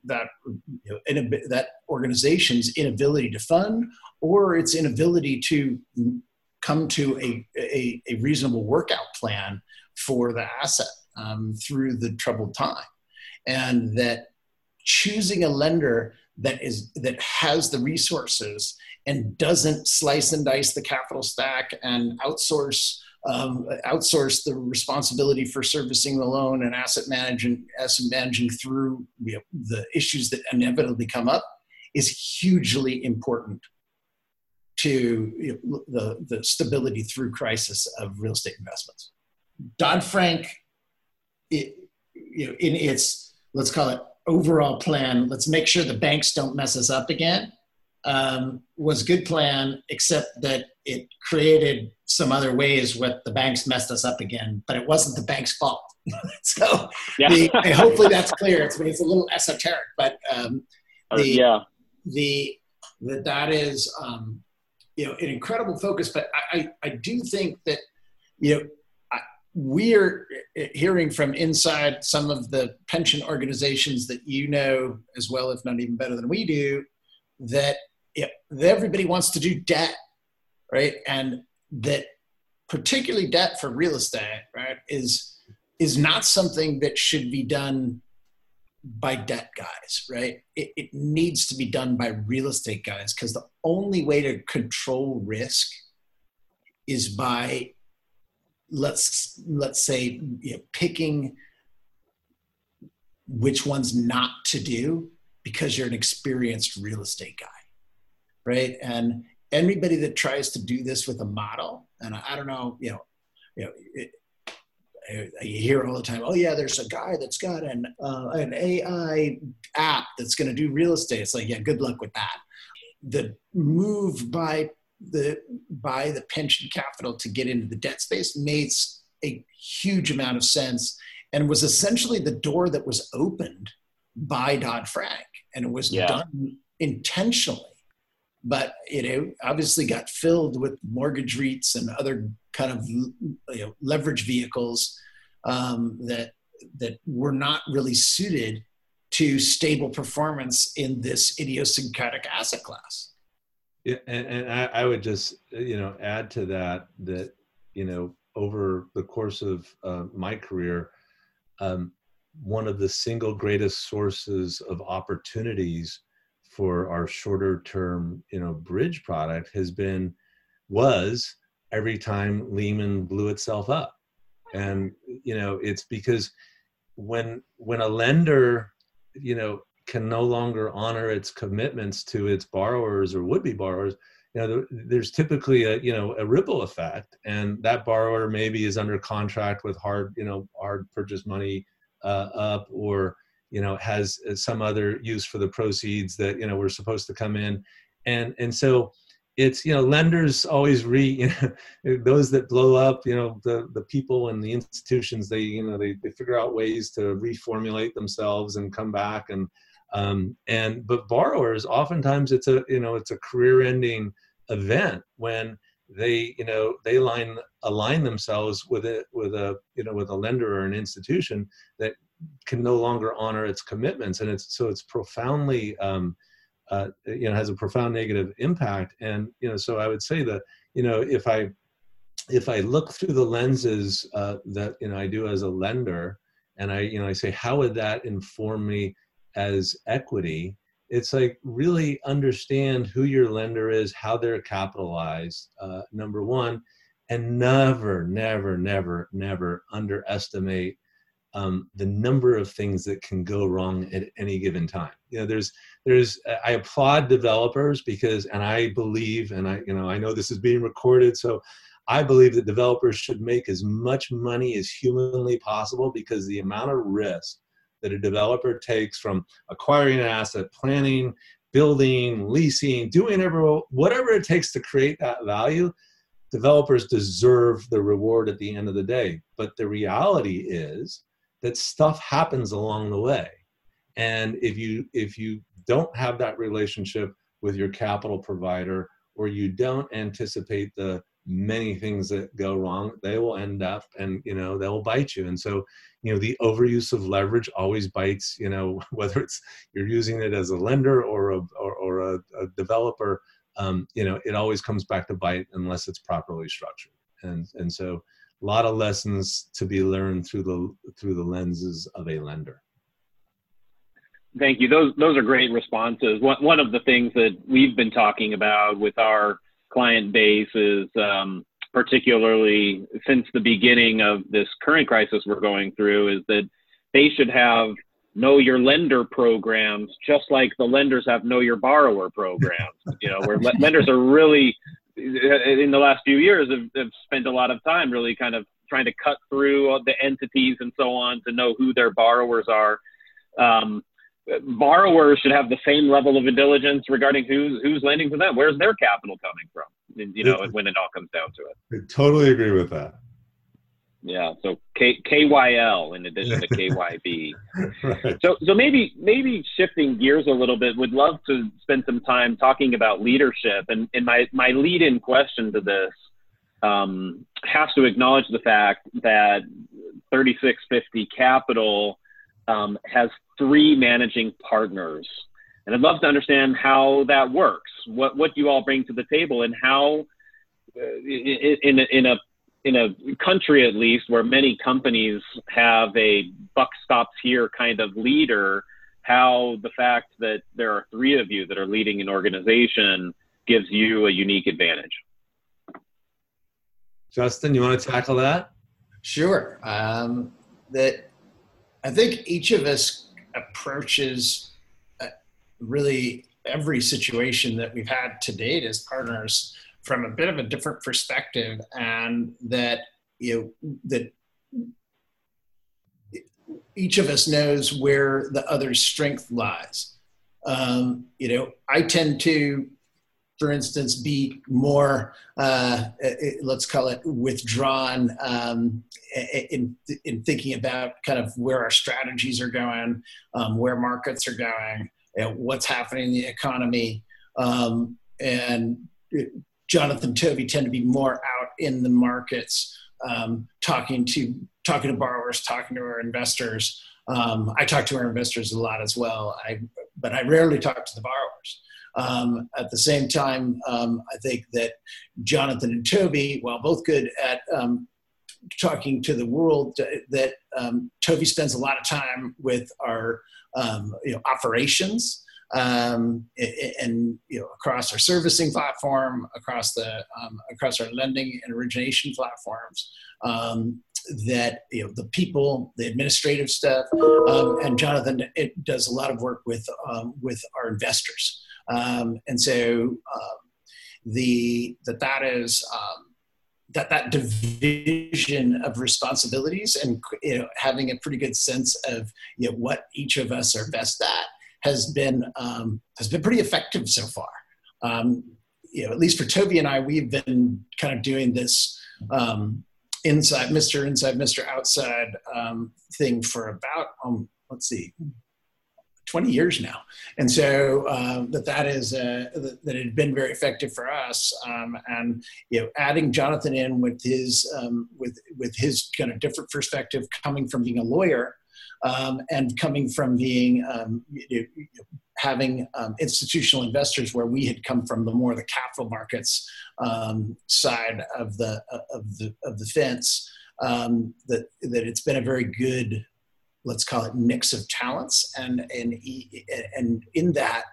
that you know, that organization's inability to fund or its inability to come to a, a, a reasonable workout plan for the asset um, through the troubled time, and that choosing a lender that is that has the resources and doesn't slice and dice the capital stack and outsource um, outsource the responsibility for servicing the loan and asset managing asset managing through you know, the issues that inevitably come up is hugely important to you know, the, the stability through crisis of real estate investments. Dodd Frank, it, you know, in its let's call it overall plan, let's make sure the banks don't mess us up again. Um, was a good plan, except that it created some other ways what the banks messed us up again, but it wasn't the bank's fault. so yeah. the, hopefully that's clear. It's, it's a little esoteric, but um, uh, the, yeah, the, the that is um, you know an incredible focus. But I, I, I do think that you know we're hearing from inside some of the pension organizations that you know as well, if not even better than we do, that everybody wants to do debt, right? And that particularly debt for real estate, right, is is not something that should be done by debt guys, right? It, it needs to be done by real estate guys because the only way to control risk is by let's let's say you know, picking which ones not to do because you're an experienced real estate guy right and anybody that tries to do this with a model and i, I don't know you know you know it, you hear all the time, oh yeah, there's a guy that's got an uh, an AI app that's going to do real estate. It's like, yeah, good luck with that. The move by the by the pension capital to get into the debt space made a huge amount of sense and was essentially the door that was opened by Dodd Frank, and it was yeah. done intentionally. But you know, obviously got filled with mortgage REITs and other kind of you know, leverage vehicles um, that that were not really suited to stable performance in this idiosyncratic asset class. Yeah, and, and I, I, would just you know add to that that you know over the course of uh, my career, um, one of the single greatest sources of opportunities for our shorter term you know bridge product has been was every time Lehman blew itself up. And, you know, it's because when, when a lender, you know, can no longer honor its commitments to its borrowers or would-be borrowers, you know, there's typically a, you know, a ripple effect and that borrower maybe is under contract with hard, you know, hard purchase money uh, up or, you know, has some other use for the proceeds that, you know, were supposed to come in. And, and so, it's you know lenders always re you know, those that blow up you know the the people and the institutions they you know they, they figure out ways to reformulate themselves and come back and Um, and but borrowers, oftentimes it's a you know it's a career-ending event when they you know they line align themselves with it with a you know with a lender or an institution that can no longer honor its commitments. And it's so it's profoundly um, uh, you know has a profound negative impact. And you know so i would say that you know if i if i look through the lenses uh, that you know i do as a lender and i you know i say how would that inform me as equity? It's like really understand who your lender is how they're capitalized uh, number one and never never never never underestimate um, the number of things that can go wrong at any given time. You know, there's, there's, I applaud developers because, and I believe, and I, you know, I know this is being recorded, so I believe that developers should make as much money as humanly possible because the amount of risk that a developer takes from acquiring an asset, planning, building, leasing, doing whatever, whatever it takes to create that value, developers deserve the reward at the end of the day. But the reality is that stuff happens along the way. And if you if you don't have that relationship with your capital provider or you don't anticipate the many things that go wrong they will end up and you know they'll bite you. And so you know the overuse of leverage always bites you know whether it's you're using it as a lender or a or, or a, a, developer um, you know it always comes back to bite unless it's properly structured. And and so a lot of lessons to be learned through the through the lenses of a lender. Thank you. Those those are great responses. One one of the things that we've been talking about with our client base is um, particularly since the beginning of this current crisis we're going through is that they should have know your lender programs just like the lenders have know your borrower programs you know where lenders are really in the last few years have, have spent a lot of time really kind of trying to cut through the entities and so on to know who their borrowers are. Um, borrowers should have the same level of diligence regarding who's who's lending to them. Where's their capital coming from? You know, when it all comes down to it. I totally agree with that. Yeah, so K, KYL in addition to KYB. right. So so maybe maybe shifting gears a little bit, would love to spend some time talking about leadership. And, and my, my lead in question to this um, has to acknowledge the fact that 3650 Capital um, has three managing partners. And I'd love to understand how that works, what, what you all bring to the table, and how, uh, in, in, in a in a country at least where many companies have a buck stops here kind of leader, how the fact that there are three of you that are leading an organization gives you a unique advantage. Justin, you want to tackle that? Sure. Um, that I think each of us approaches uh, really every situation that we've had to date as partners from a bit of a different perspective and that you know that each of us knows where the other's strength lies. Um, you know i tend to for instance be more uh, let's call it withdrawn um, in, in thinking about kind of where our strategies are going um, where markets are going you know, what's happening in the economy um, and Jonathan Tovey tend to be more out in the markets, um, talking to talking to borrowers, talking to our investors. Um, I talk to our investors a lot as well, I, but I rarely talk to the borrowers. Um, at the same time, um, I think that Jonathan and Toby, while both good at um, talking to the world, that um, Toby spends a lot of time with our you know, operations um, and you know across our servicing platform, across the um, across our lending and origination platforms. Um, that you know the people, the administrative stuff, um, and Jonathan it does a lot of work with um, with our investors, um, and so the that that is that that division of responsibilities and you know having a pretty good sense of you know what each of us are best at has been um, has been pretty effective so far. Um, you know, at least for Toby and I, we've been kind of doing this um, inside Mr. Inside, Mr. Outside um, thing for about um, let's see, 20 years now. And so um, that that is uh, that it had been very effective for us. And you know, adding Jonathan in with his with with his kind of different perspective, coming from being a lawyer um, and coming from being um, you know, having um, institutional investors where we had come from the more the capital markets side of the of the of the fence. that that it's been a very good let's call it mix of talents and and and in that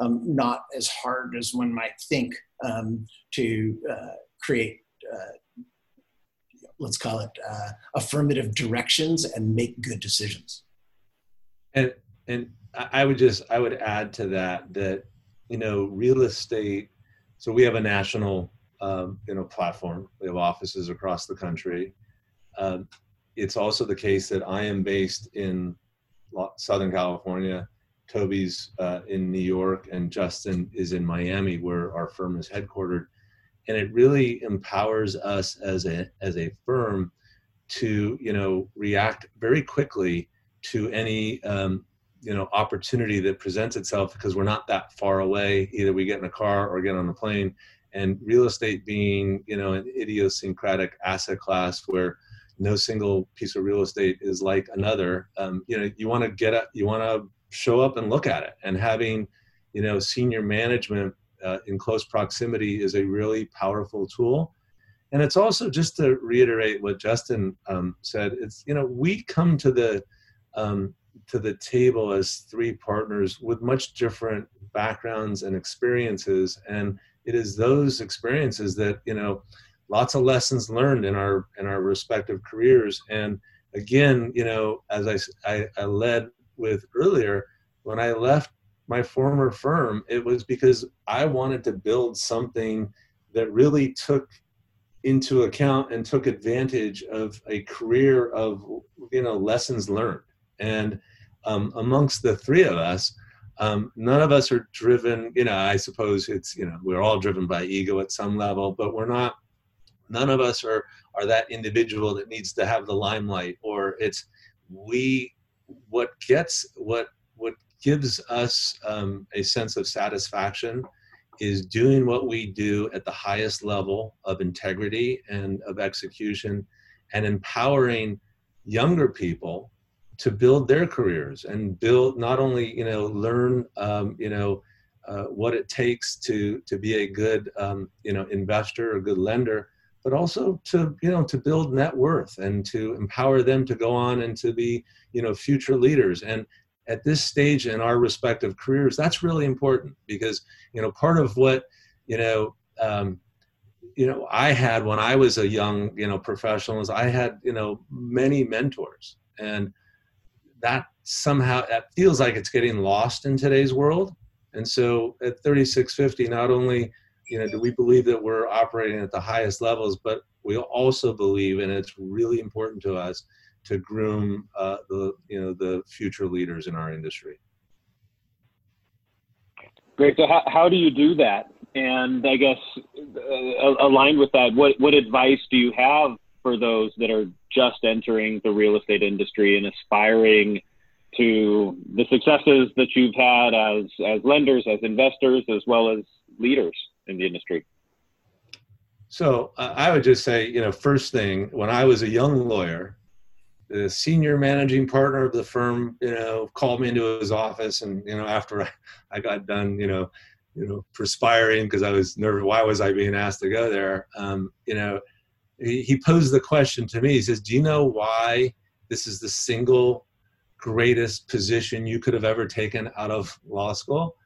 um, not as hard as one might think um, to uh, create uh, let's call it uh, affirmative directions and make good decisions and and i would just i would add to that that you know real estate so we have a national um, you know platform we have offices across the country um, it's also the case that I am based in Southern California. Toby's uh, in New York, and Justin is in Miami, where our firm is headquartered. And it really empowers us as a as a firm to you know react very quickly to any um, you know opportunity that presents itself because we're not that far away. Either we get in a car or get on a plane. And real estate being you know an idiosyncratic asset class where no single piece of real estate is like another. Um, you know, you want to get up, you want to show up and look at it. And having, you know, senior management uh, in close proximity is a really powerful tool. And it's also just to reiterate what Justin um, said. It's you know we come to the um, to the table as three partners with much different backgrounds and experiences, and it is those experiences that you know lots of lessons learned in our in our respective careers and again you know as I, I, I led with earlier when i left my former firm it was because i wanted to build something that really took into account and took advantage of a career of you know lessons learned. And um, amongst the three of us um, none of us are driven you know i suppose it's you know we're all driven by ego at some level but we're not none of us are are that individual that needs to have the limelight or it's we what gets what what gives us um, a sense of satisfaction is doing what we do at the highest level of integrity and of execution and empowering younger people to build their careers and build not only you know learn um, you know uh, what it takes to to be a good um, you know investor or good lender but also to you know to build net worth and to empower them to go on and to be you know future leaders. And at this stage in our respective careers that's really important because you know part of what you know um, you know i had when i was a young you know professional is i had you know many mentors and that somehow that feels like it's getting lost in today's world and so at 3650 not only you know, do we believe that we're operating at the highest levels? But we also believe, and it's really important to us, to groom uh, the you know the future leaders in our industry. Great. So how, how do you do that? And I guess uh, aligned with that, what what advice do you have for those that are just entering the real estate industry and aspiring to the successes that you've had as as lenders, as investors, as well as leaders? in the industry? So uh, I would just say, you know, first thing, when I was a young lawyer, the senior managing partner of the firm, you know, called me into his office, and you know, after I, got done, you know, you know, perspiring because I was nervous. Why was I being asked to go there? Um, you know, he, he posed the question to me. He says, "Do you know why this is the single greatest position you could have ever taken out of law school?"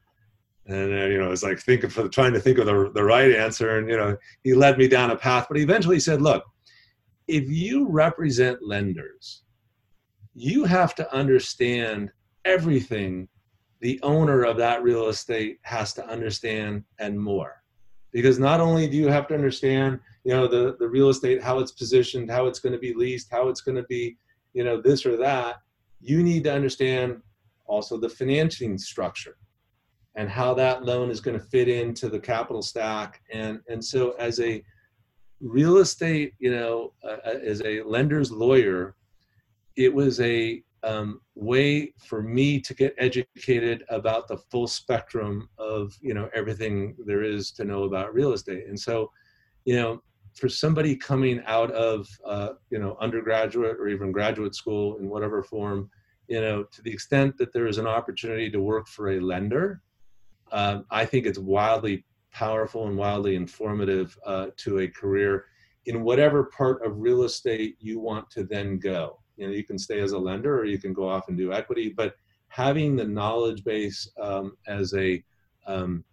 and uh, you know it's like thinking for trying to think of the, the right answer and you know he led me down a path but he eventually said look if you represent lenders you have to understand everything the owner of that real estate has to understand and more because not only do you have to understand you know the, the real estate how it's positioned how it's going to be leased how it's going to be you know this or that you need to understand also the financing structure and how that loan is going to fit into the capital stack. And, and so as a real estate, you know, uh, uh, as a lender's lawyer, it was a um, way for me to get educated about the full spectrum of you know everything there is to know about real estate. And so you know for somebody coming out of uh, you know undergraduate or even graduate school in whatever form you know to the extent that there is an opportunity to work for a lender um, i think it's wildly powerful and wildly informative uh, to a career in whatever part of real estate you want to then go. You know you can stay as a lender or you can go off and do equity but having the knowledge base um, as a um,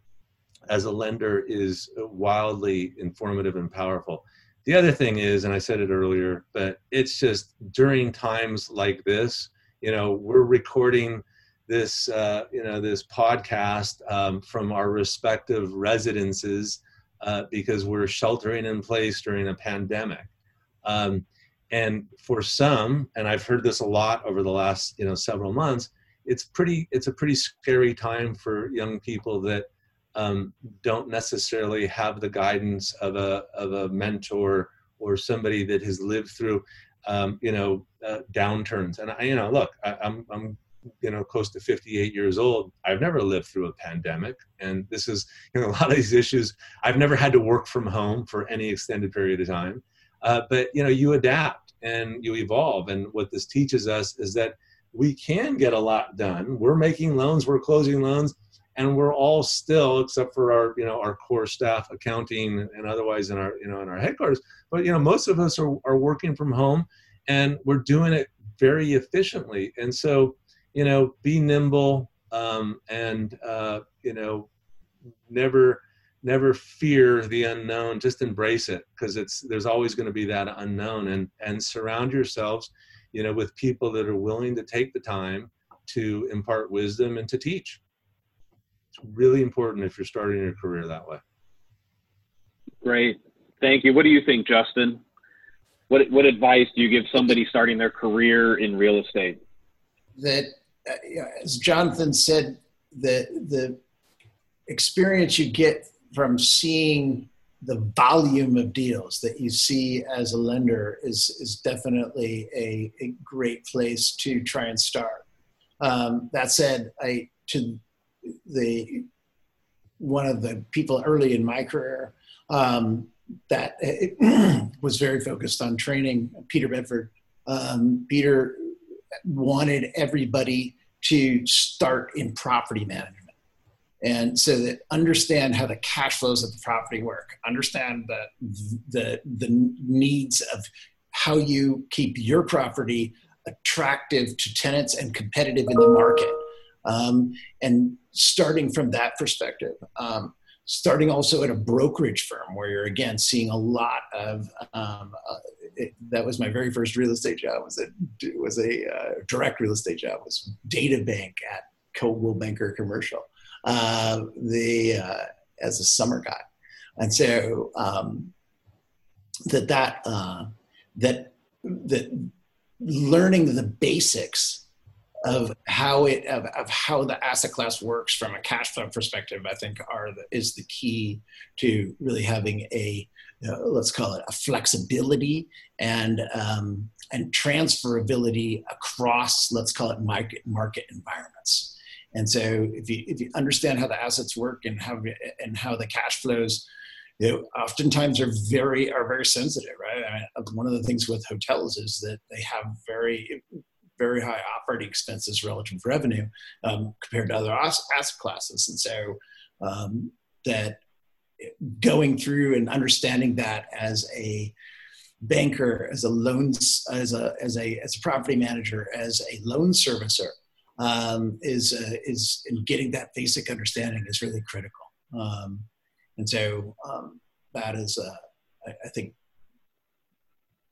as a lender is wildly informative and powerful. The other thing is and i said it earlier but it's just during times like this you know we're recording this uh, you know this podcast um, from our respective residences uh, because we're sheltering in place during a pandemic. Um, and for some and i've heard this a lot over the last you know several months it's pretty it's a pretty scary time for young people that um, don't necessarily have the guidance of a of a mentor or somebody that has lived through um, you know uh, downturns. And I, you know look I, I'm I'm you know close to 58 years old i've never lived through a pandemic and this is you know a lot of these issues i've never had to work from home for any extended period of time uh, but you know, you adapt and you evolve. And what this teaches us is that we can get a lot done. We're making loans, we're closing loans, and we're all still, except for our, you know, our core staff, accounting, and otherwise in our, you know, in our headquarters. But you know, most of us are, are working from home, and we're doing it very efficiently. And so, you know, be nimble um, and uh, you know, never never fear the unknown. Just embrace it because it's there's always going to be that unknown and and surround yourselves you know with people that are willing to take the time to impart wisdom and to teach. It's really important if you're starting your career that way. Great. Thank you. What do you think justin? What what advice do you give somebody starting their career in real estate? That as jonathan said the the experience you get from seeing the volume of deals that you see as a lender is is definitely a, a great place to try and start. Um, that said, I to the one of the people early in my career um, that was very focused on training, Peter Bedford. Um, Peter wanted everybody to start in property management. And so that understand how the cash flows of the property work. Understand the the the needs of how you keep your property attractive to tenants and competitive in the market. Um, and starting from that perspective um, starting also at a brokerage firm where you're again seeing a lot of um, uh, it, that was my very first real estate job was a was a uh, direct real estate job was data bank at Coldwell Banker Commercial. Uh, the uh, as a summer guy, and so um, that that uh, that that learning the basics of how it of, of how the asset class works from a cash flow perspective, I think are the, is the key to really having a you know, let's call it a flexibility and um, and transferability across let's call it market market environments. And so if you if you understand how the assets work and how and how the cash flows, you know, oftentimes are very are very sensitive, right? I mean, one of the things with hotels is that they have very very high operating expenses relative to revenue um, compared to other asset classes, and so um, that going through and understanding that as a banker, as a loans, as a as a as a property manager, as a loan servicer, um, is uh, is in getting that basic understanding is really critical. Um, and so um, that is, uh, I, I, think,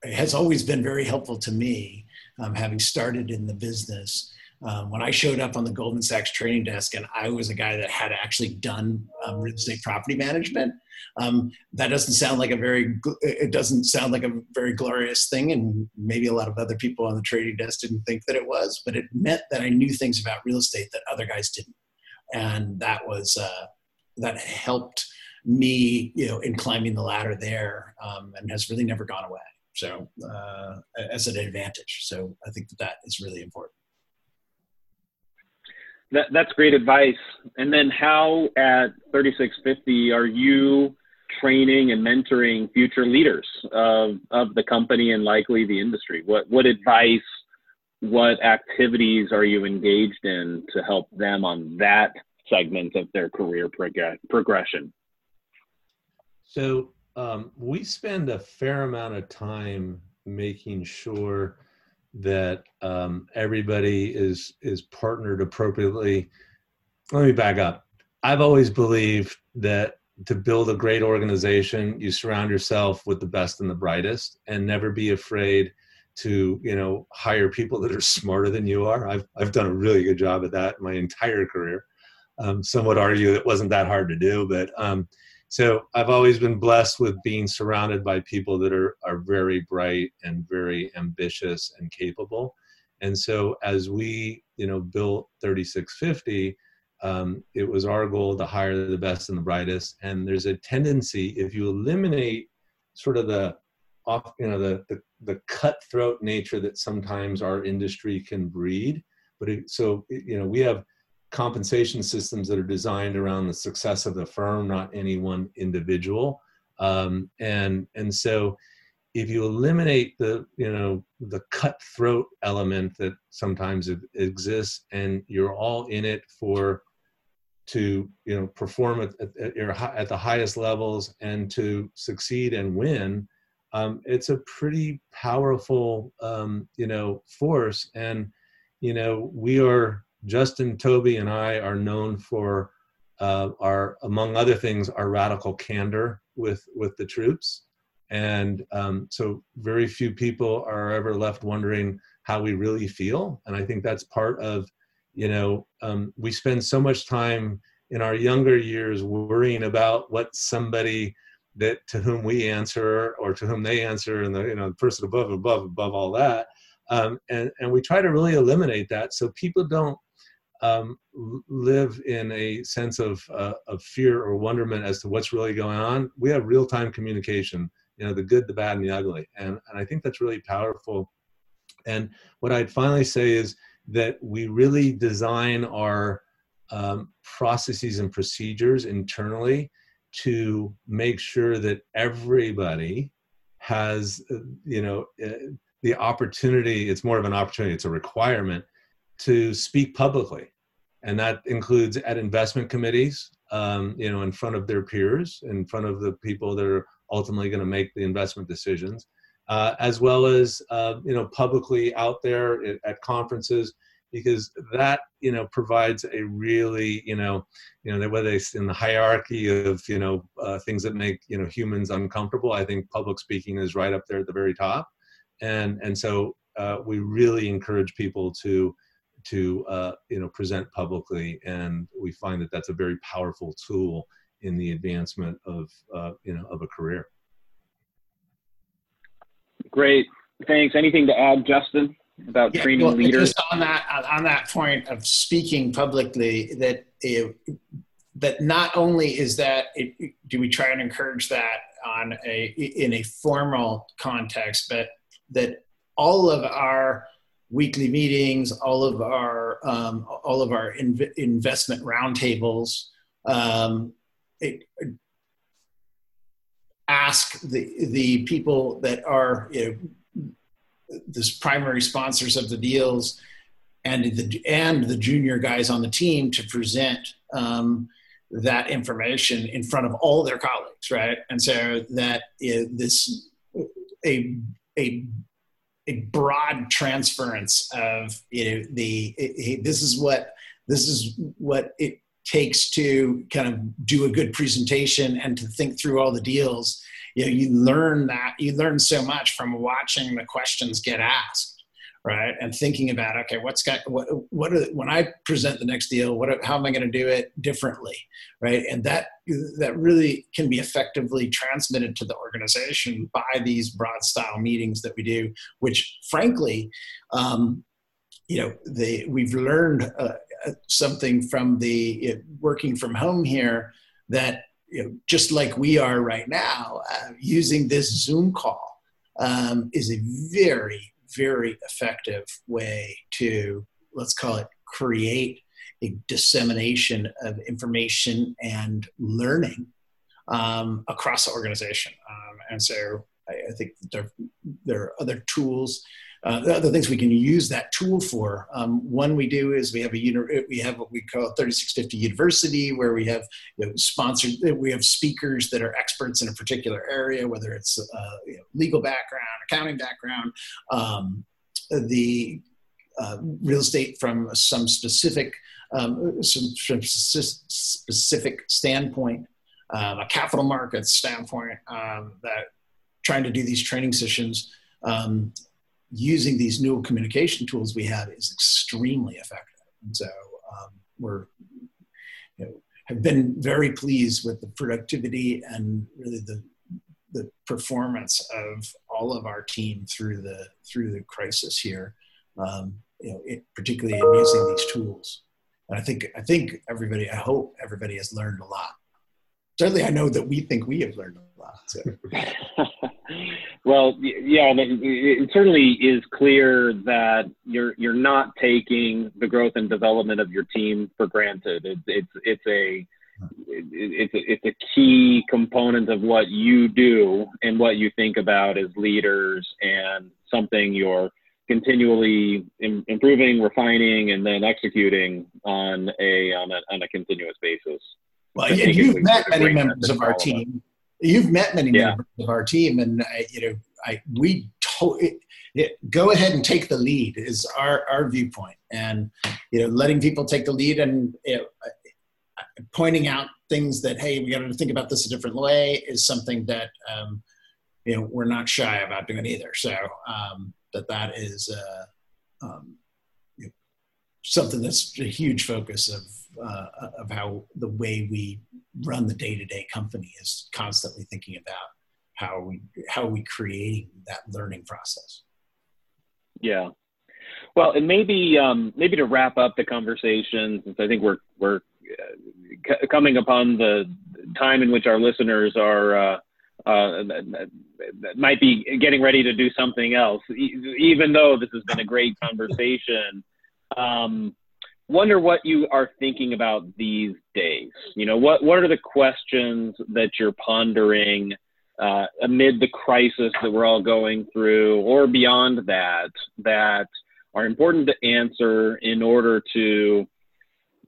has always been very helpful to me, um, having started in the business um, when I showed up on the Goldman Sachs training desk and I was a guy that had actually done um, real estate property management, um, that doesn't sound like a very, it doesn't sound like a very glorious thing. And maybe a lot of other people on the trading desk didn't think that it was, but it meant that I knew things about real estate that other guys didn't. And that was, uh, that helped me, you know, in climbing the ladder there um, and has really never gone away. So uh, as an advantage. So I think that that is really important. that, that's great advice. And then, how at 3650 are you training and mentoring future leaders of, of the company and likely the industry? What, what advice, what activities are you engaged in to help them on that segment of their career prog- progression? So, um, we spend a fair amount of time making sure that um, everybody is is partnered appropriately. Let me back up. I've always believed that to build a great organization, you surround yourself with the best and the brightest, and never be afraid to you know hire people that are smarter than you are. I've I've done a really good job at that my entire career. Um, some would argue it wasn't that hard to do, but um, so I've always been blessed with being surrounded by people that are are very bright and very ambitious and capable. And so as we you know built 3650, um, it was our goal to hire the best and the brightest. And there's a tendency if you eliminate sort of the off you know the the, the cutthroat nature that sometimes our industry can breed. But it, so you know we have compensation systems that are designed around the success of the firm, not any one individual. Um, and and so if you eliminate the you know the cutthroat element that sometimes exists and you're all in it for to you know perform at, at, your, at the highest levels and to succeed and win um, it's a pretty powerful um, you know force and you know we are Justin, Toby, and I are known for uh, our, among other things, our radical candor with with the troops, and um, so very few people are ever left wondering how we really feel, and I think that's part of, you know, um, we spend so much time in our younger years worrying about what somebody that to whom we answer or to whom they answer and the you know the person above above above all that um, and and we try to really eliminate that so people don't um, live in a sense of, uh, of fear or wonderment as to what's really going on. We have real time communication, you know, the good, the bad, and the ugly. And, and I think that's really powerful. And what I'd finally say is that we really design our um, processes and procedures internally to make sure that everybody has, uh, you know, uh, the opportunity, it's more of an opportunity, it's a requirement to speak publicly, and that includes at investment committees, um, you know, in front of their peers, in front of the people that are ultimately going to make the investment decisions, uh, as well as uh, you know publicly out there at, at, conferences, because that you know provides a really you know you know whether it's in the hierarchy of you know uh, things that make you know humans uncomfortable. I think public speaking is right up there at the very top, and and so uh, we really encourage people to to uh, you know present publicly, and we find that that's a very powerful tool in the advancement of uh, you know of a career. Great, thanks. Anything to add, Justin, about yeah, training well, leaders? Just on that on that point of speaking publicly, that uh, that not only is that it, do we try and encourage that on a in a formal context, but that all of our weekly meetings, all of our um, all of our inv- investment roundtables. Um, ask the the people that are you know, the primary sponsors of the deals and the and the junior guys on the team to present um, that information in front of all their colleagues, right? And so that this a a a broad transference of you know the it, this is what this is what it takes to kind of do a good presentation and to think through all the deals. You know you learn that you learn so much from watching the questions get asked right? And thinking about okay, what's got what what are, when I present the next deal, what how am I going to do it differently, right? And that that really can be effectively transmitted to the organization by these broad style meetings that we do, which frankly. Um, you know, the, we've learned uh, uh something from the uh, working from home here that you know, just like we are right now, uh, using this Zoom call um, is a very very effective way to let's call it create a dissemination of information and learning um, across the organization. Um, and so I, I, think there, there are other tools, uh, the other things we can use that tool for. Um, one we do is we have a uni- we have what we call 3650 University, where we have you know, sponsored, we have speakers that are experts in a particular area, whether it's uh, you know, legal background, accounting background, um, the uh, real estate from some specific um, some, some specific standpoint um, a capital markets standpoint um, that trying to do these training sessions um, using these new communication tools we have is extremely effective. And so um, we're, you know, have been very pleased with the productivity and really the, the performance of all of our team through the, through the crisis here, um, you know, it, particularly in using these tools. And I think, I think everybody, I hope everybody has learned a lot certainly I know that we think we have learned a lot. So. well, yeah, it certainly is clear that you're you're not taking the growth and development of your team for granted. It's it's it's a it's a, it's a key component of what you do and what you think about as leaders, and something you're continually improving, refining, and then executing on a on a, on a continuous basis. Well, and you've met many members of our team. You've met many yeah. members of our team, and I, you know, I we to, it, it, go ahead and take the lead is our our viewpoint, and you know, letting people take the lead and you know, pointing out things that hey, we got to think about this a different way is something that um, you know we're not shy about doing either. So um, that that is uh, um, something that's a huge focus of uh, of how the way we run the day-to-day company is constantly thinking about how we how are we creating that learning process. Yeah. Well and maybe um, maybe to wrap up the conversation since i think we're we're uh, c- coming upon the time in which our listeners are uh, uh, might be getting ready to do something else even though this has been a great conversation um, wonder what you are thinking about these days. You know, what what are the questions that you're pondering uh, amid the crisis that we're all going through, or beyond that, that are important to answer in order to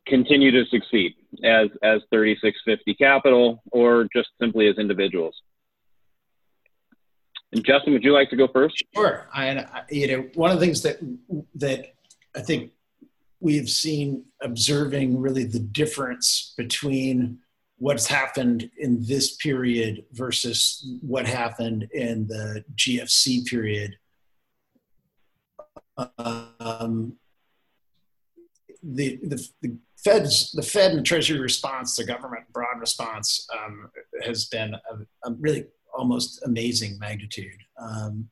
continue to succeed as as 3650 Capital, or just simply as individuals. And Justin, would you like to go first? Sure. I, you know, one of the things that that I think we've seen observing really the difference between what's happened in this period versus what happened in the GFC period. Um, the, the, the Fed's the Fed and Treasury response, the government broad response, um, has been a, a, really almost amazing magnitude. Um,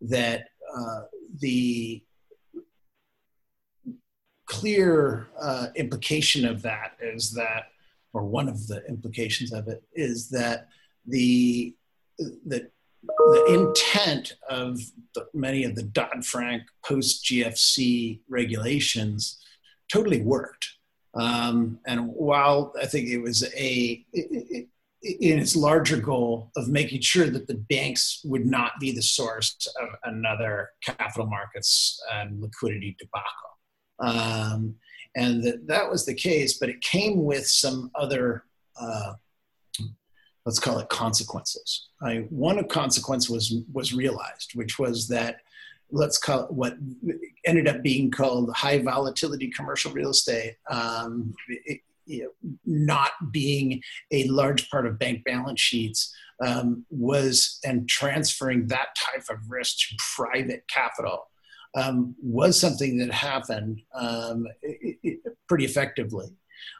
that uh, the clear uh, implication of that is that, or one of the implications of it is that the the, the intent of the, many of the Dodd Frank post GFC regulations totally worked. Um, and while I think it was a it, it, in its larger goal of making sure that the banks would not be the source of another capital markets and liquidity debacle. Um, and that, that was the case, but it came with some other, uh, let's call it consequences. I, one consequence was, was realized, which was that let's call it what ended up being called high volatility commercial real estate, um, it, you know, not being a large part of bank balance sheets um, was and transferring that type of risk to private capital um, was something that happened um, it, it, pretty effectively.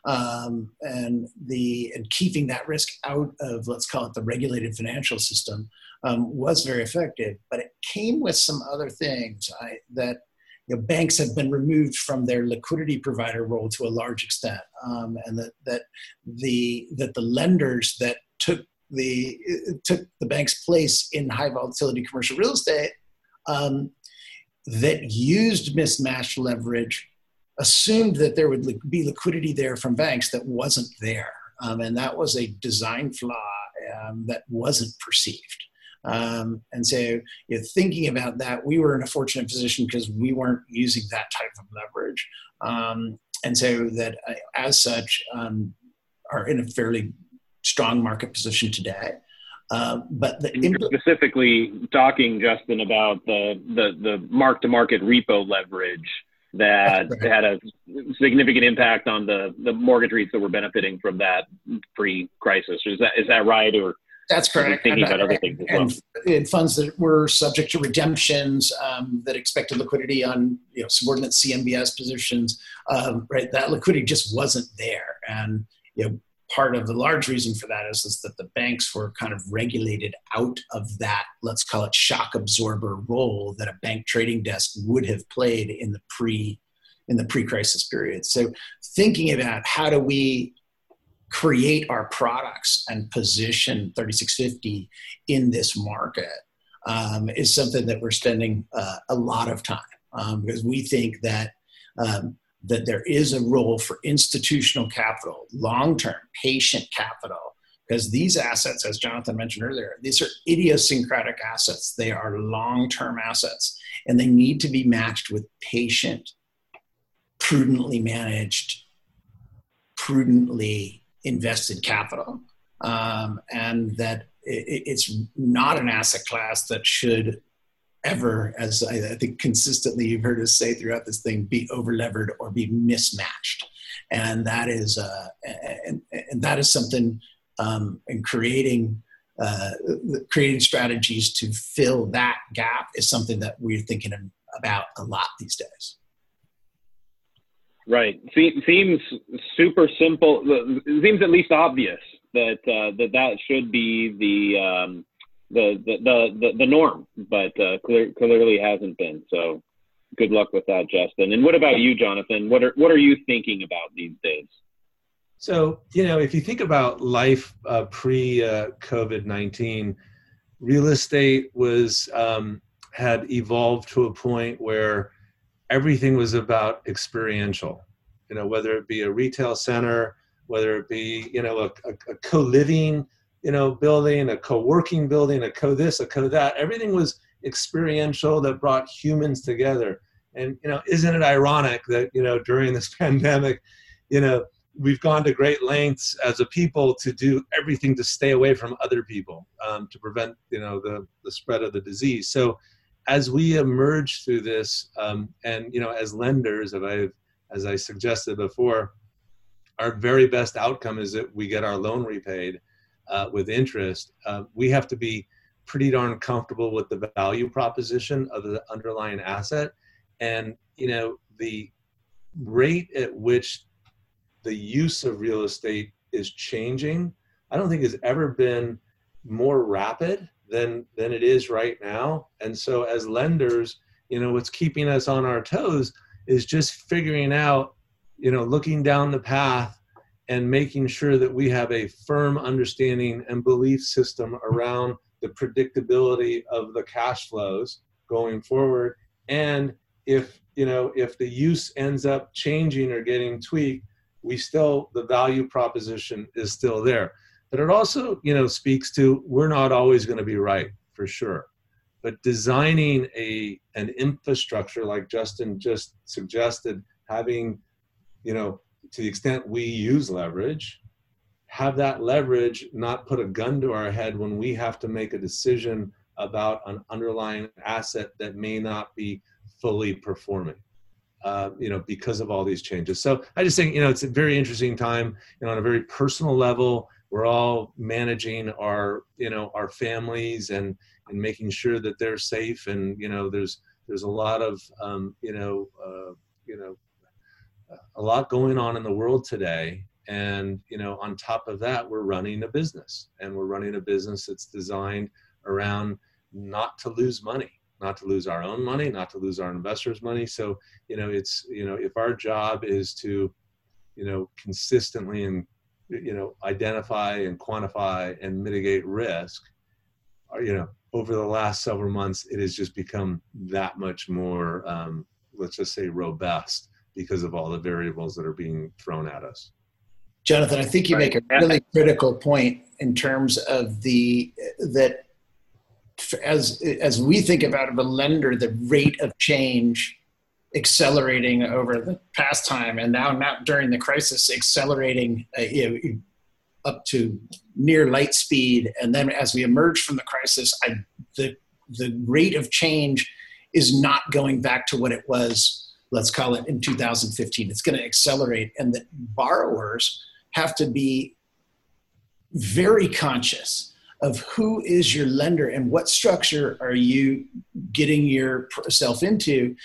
Um, and the and keeping that risk out of let's call it the regulated financial system um, was very effective. But it came with some other things I, that you know, banks have been removed from their liquidity provider role to a large extent, um, and that that the that the lenders that took the took the bank's place in high volatility commercial real estate um, that used mismatched leverage assumed that there would be liquidity there from banks that wasn't there. Um, and that was a design flaw um, that wasn't perceived. Um, and so, you know, thinking about that, we were in a fortunate position because we weren't using that type of leverage. Um, and so, that uh, as such, um, are in a fairly strong market position today. Uh, but the impl- specifically talking, Justin, about the the, the mark to market repo leverage that right. had a significant impact on the the mortgage rates that were benefiting from that pre crisis. Is that is that right or? That's correct. Thinking about other things and, well. and, funds that were subject to redemptions um, that expected liquidity on you know subordinate CMBS positions, um, right? That liquidity just wasn't there, and you know part of the large reason for that is, is that the banks were kind of regulated out of that, let's call it shock absorber role that a bank trading desk would have played in the pre in the pre-crisis period. So thinking about how do we create our products and position 3650 in this market um, is something that we're spending uh, a lot of time um, because we think that um, that there is a role for institutional capital, long term, patient capital, because these assets, as Jonathan mentioned earlier, these are idiosyncratic assets. They are long term assets, and they need to be matched with patient, prudently managed, prudently invested capital. Um, and that it, it's not an asset class that should ever, as I, I, think consistently you've heard us say throughout this thing, be overlevered or be mismatched, and that is uh, and, and that is something um, in creating. Uh, creating strategies to fill that gap is something that we're thinking about a lot these days. Right. seems super simple. Seems at least obvious that uh, that that should be the um, the the the, the, norm, but uh, clear, clearly hasn't been. So good luck with that, Justin. And what about you, Jonathan? What are what are you thinking about these days? So you know, if you think about life uh, pre uh, COVID nineteen, real estate was um, had evolved to a point where everything was about experiential. You know, whether it be a retail center, whether it be you know a, a, a co-living you know, building, a co-working building, a co this, a co that. Everything was experiential that brought humans together. And you know, isn't it ironic that you know during this pandemic, you know, we've gone to great lengths as a people to do everything to stay away from other people um, to prevent you know the the spread of the disease. So as we emerge through this, um, and you know, as lenders, as I as I suggested before, our very best outcome is that we get our loan repaid uh, with interest, uh, we have to be pretty darn comfortable with the value proposition of the underlying asset. And, you know, the rate at which the use of real estate is changing, I don't think has ever been more rapid than than it is right now. And so as lenders, you know, what's keeping us on our toes is just figuring out, you know, looking down the path and making sure that we have a firm understanding and belief system around the predictability of the cash flows going forward. And if you know if the use ends up changing or getting tweaked we still the value proposition is still there. But it also you know speaks to we're not always going to be right for sure. But designing a an infrastructure like justin just suggested having you know to the extent we use leverage, have that leverage not put a gun to our head when we have to make a decision about an underlying asset that may not be fully performing. Uh, you know, because of all these changes. So I just think, you know, it's a very interesting time. You know, on a very personal level, we're all managing our, you know, our families and and making sure that they're safe. And you know, there's there's a lot of, um, you know, uh, you know, a lot going on in the world today. And you know on top of that we're running a business and we're running a business that's designed around not to lose money not to lose our own money not to lose our investors money. So you know it's you know if our job is to you know consistently and you know identify and quantify and mitigate risk uh, you know over the last several months it has just become that much more um, let's just say robust because of all the variables that are being thrown at us. Jonathan, I think you make a really critical point in terms of the that as as we think about a lender, the rate of change accelerating over the past time, and now not during the crisis, accelerating uh, you know, up to near light speed, and then as we emerge from the crisis, I, the the rate of change is not going back to what it was. Let's call it in 2015. It's going to accelerate, and that borrowers have to be very conscious of who is your lender and what structure are you getting yourself into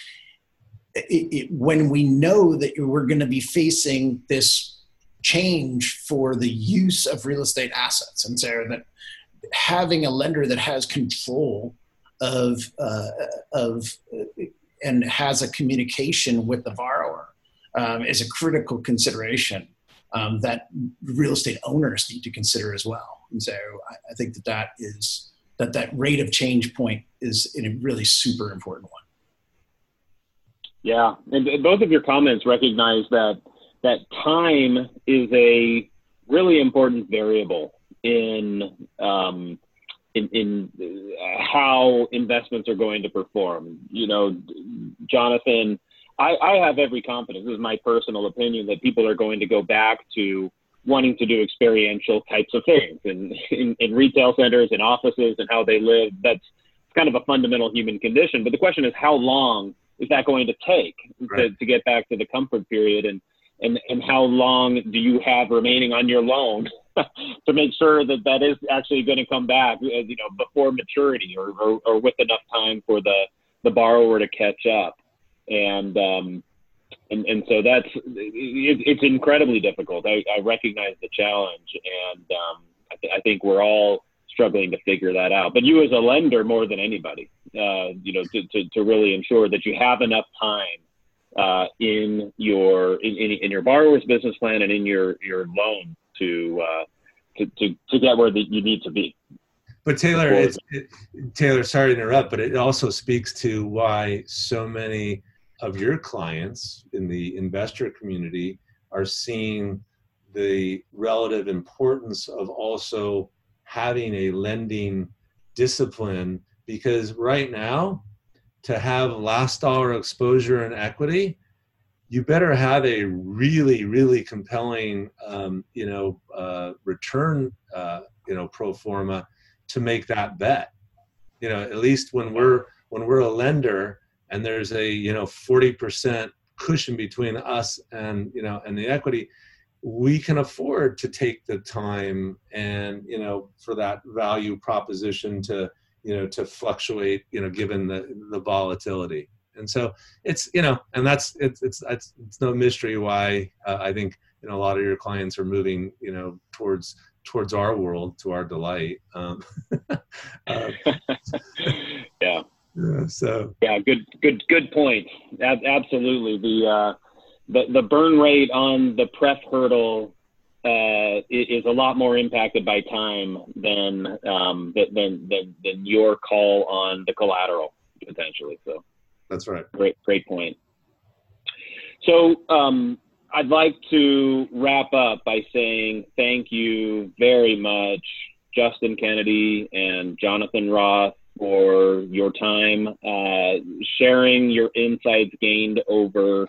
it, it, when we know that we're going to be facing this change for the use of real estate assets and so that having a lender that has control of uh, of uh, and has a communication with the borrower um, is a critical consideration um, that real estate owners need to consider as well. And so I, I, think that that is that that rate of change point is a really super important one. Yeah, and both of your comments recognize that that time is a really important variable in um, in, in uh, how investments are going to perform. You know, Jonathan I, I have every confidence. This is my personal opinion that people are going to go back to wanting to do experiential types of things and in, in retail centers and offices and how they live. That's kind of a fundamental human condition. But the question is, how long is that going to take right. to, to get back to the comfort period? And, and, and how long do you have remaining on your loan to make sure that that is actually going to come back, uh, you know, before maturity or, or, or with enough time for the, the borrower to catch up? and um, and and so that's it, it's incredibly difficult. I, I recognize the challenge, and um, I, th- I think we're all struggling to figure that out. But you as a lender, more than anybody, uh, you know, to, to, to really ensure that you have enough time uh, in your in, in, in, your borrower's business plan and in your your loan to uh, to, to, to get where the, you need to be. But Taylor, it, Taylor, sorry to interrupt, but it also speaks to why so many of your clients in the investor community are seeing the relative importance of also having a lending discipline because right now to have last dollar exposure and equity you better have a really really compelling um, you know uh, return uh, you know pro forma to make that bet. You know at least when we're when we're a lender and there's a you know 40% cushion between us and you know and the equity we can afford to take the time and you know for that value proposition to you know to fluctuate you know given the the volatility. And so it's you know and that's it's it's it's, it's no mystery why uh, i think you know a lot of your clients are moving you know towards towards our world to our delight um, uh, yeah. yeah, so. Yeah, good, good, good point. Ab- absolutely, the uh, the the burn rate on the pref hurdle uh, is a lot more impacted by time than um, than than than your call on the collateral potentially. So that's right. Great, great point. So um, I'd like to wrap up by saying thank you very much, Justin Kennedy and Jonathan Roth for your time, uh, sharing your insights gained over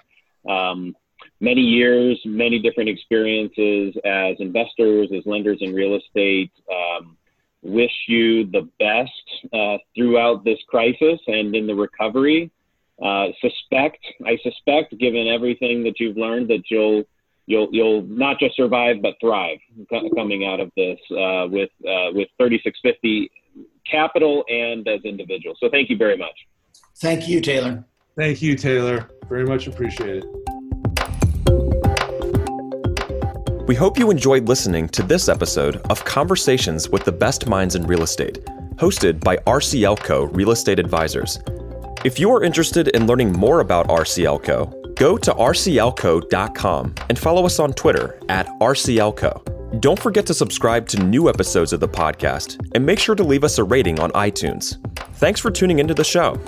um, many years, many different experiences as investors, as lenders in real estate. Um, wish you the best uh, throughout this crisis and in the recovery. Uh, suspect, I suspect, given everything that you've learned, that you'll you'll you'll not just survive but thrive coming out of this uh, with uh, with 3650 capital and as individuals. So thank you very much. Thank you, Taylor. Thank you, Taylor. Very much appreciated. We hope you enjoyed listening to this episode of Conversations with the Best Minds in Real Estate, hosted by RCLCO Real Estate Advisors. If you are interested in learning more about RCLCO, go to rclco.com and follow us on Twitter at RCLCO. Don't forget to subscribe to new episodes of the podcast and make sure to leave us a rating on iTunes. Thanks for tuning into the show.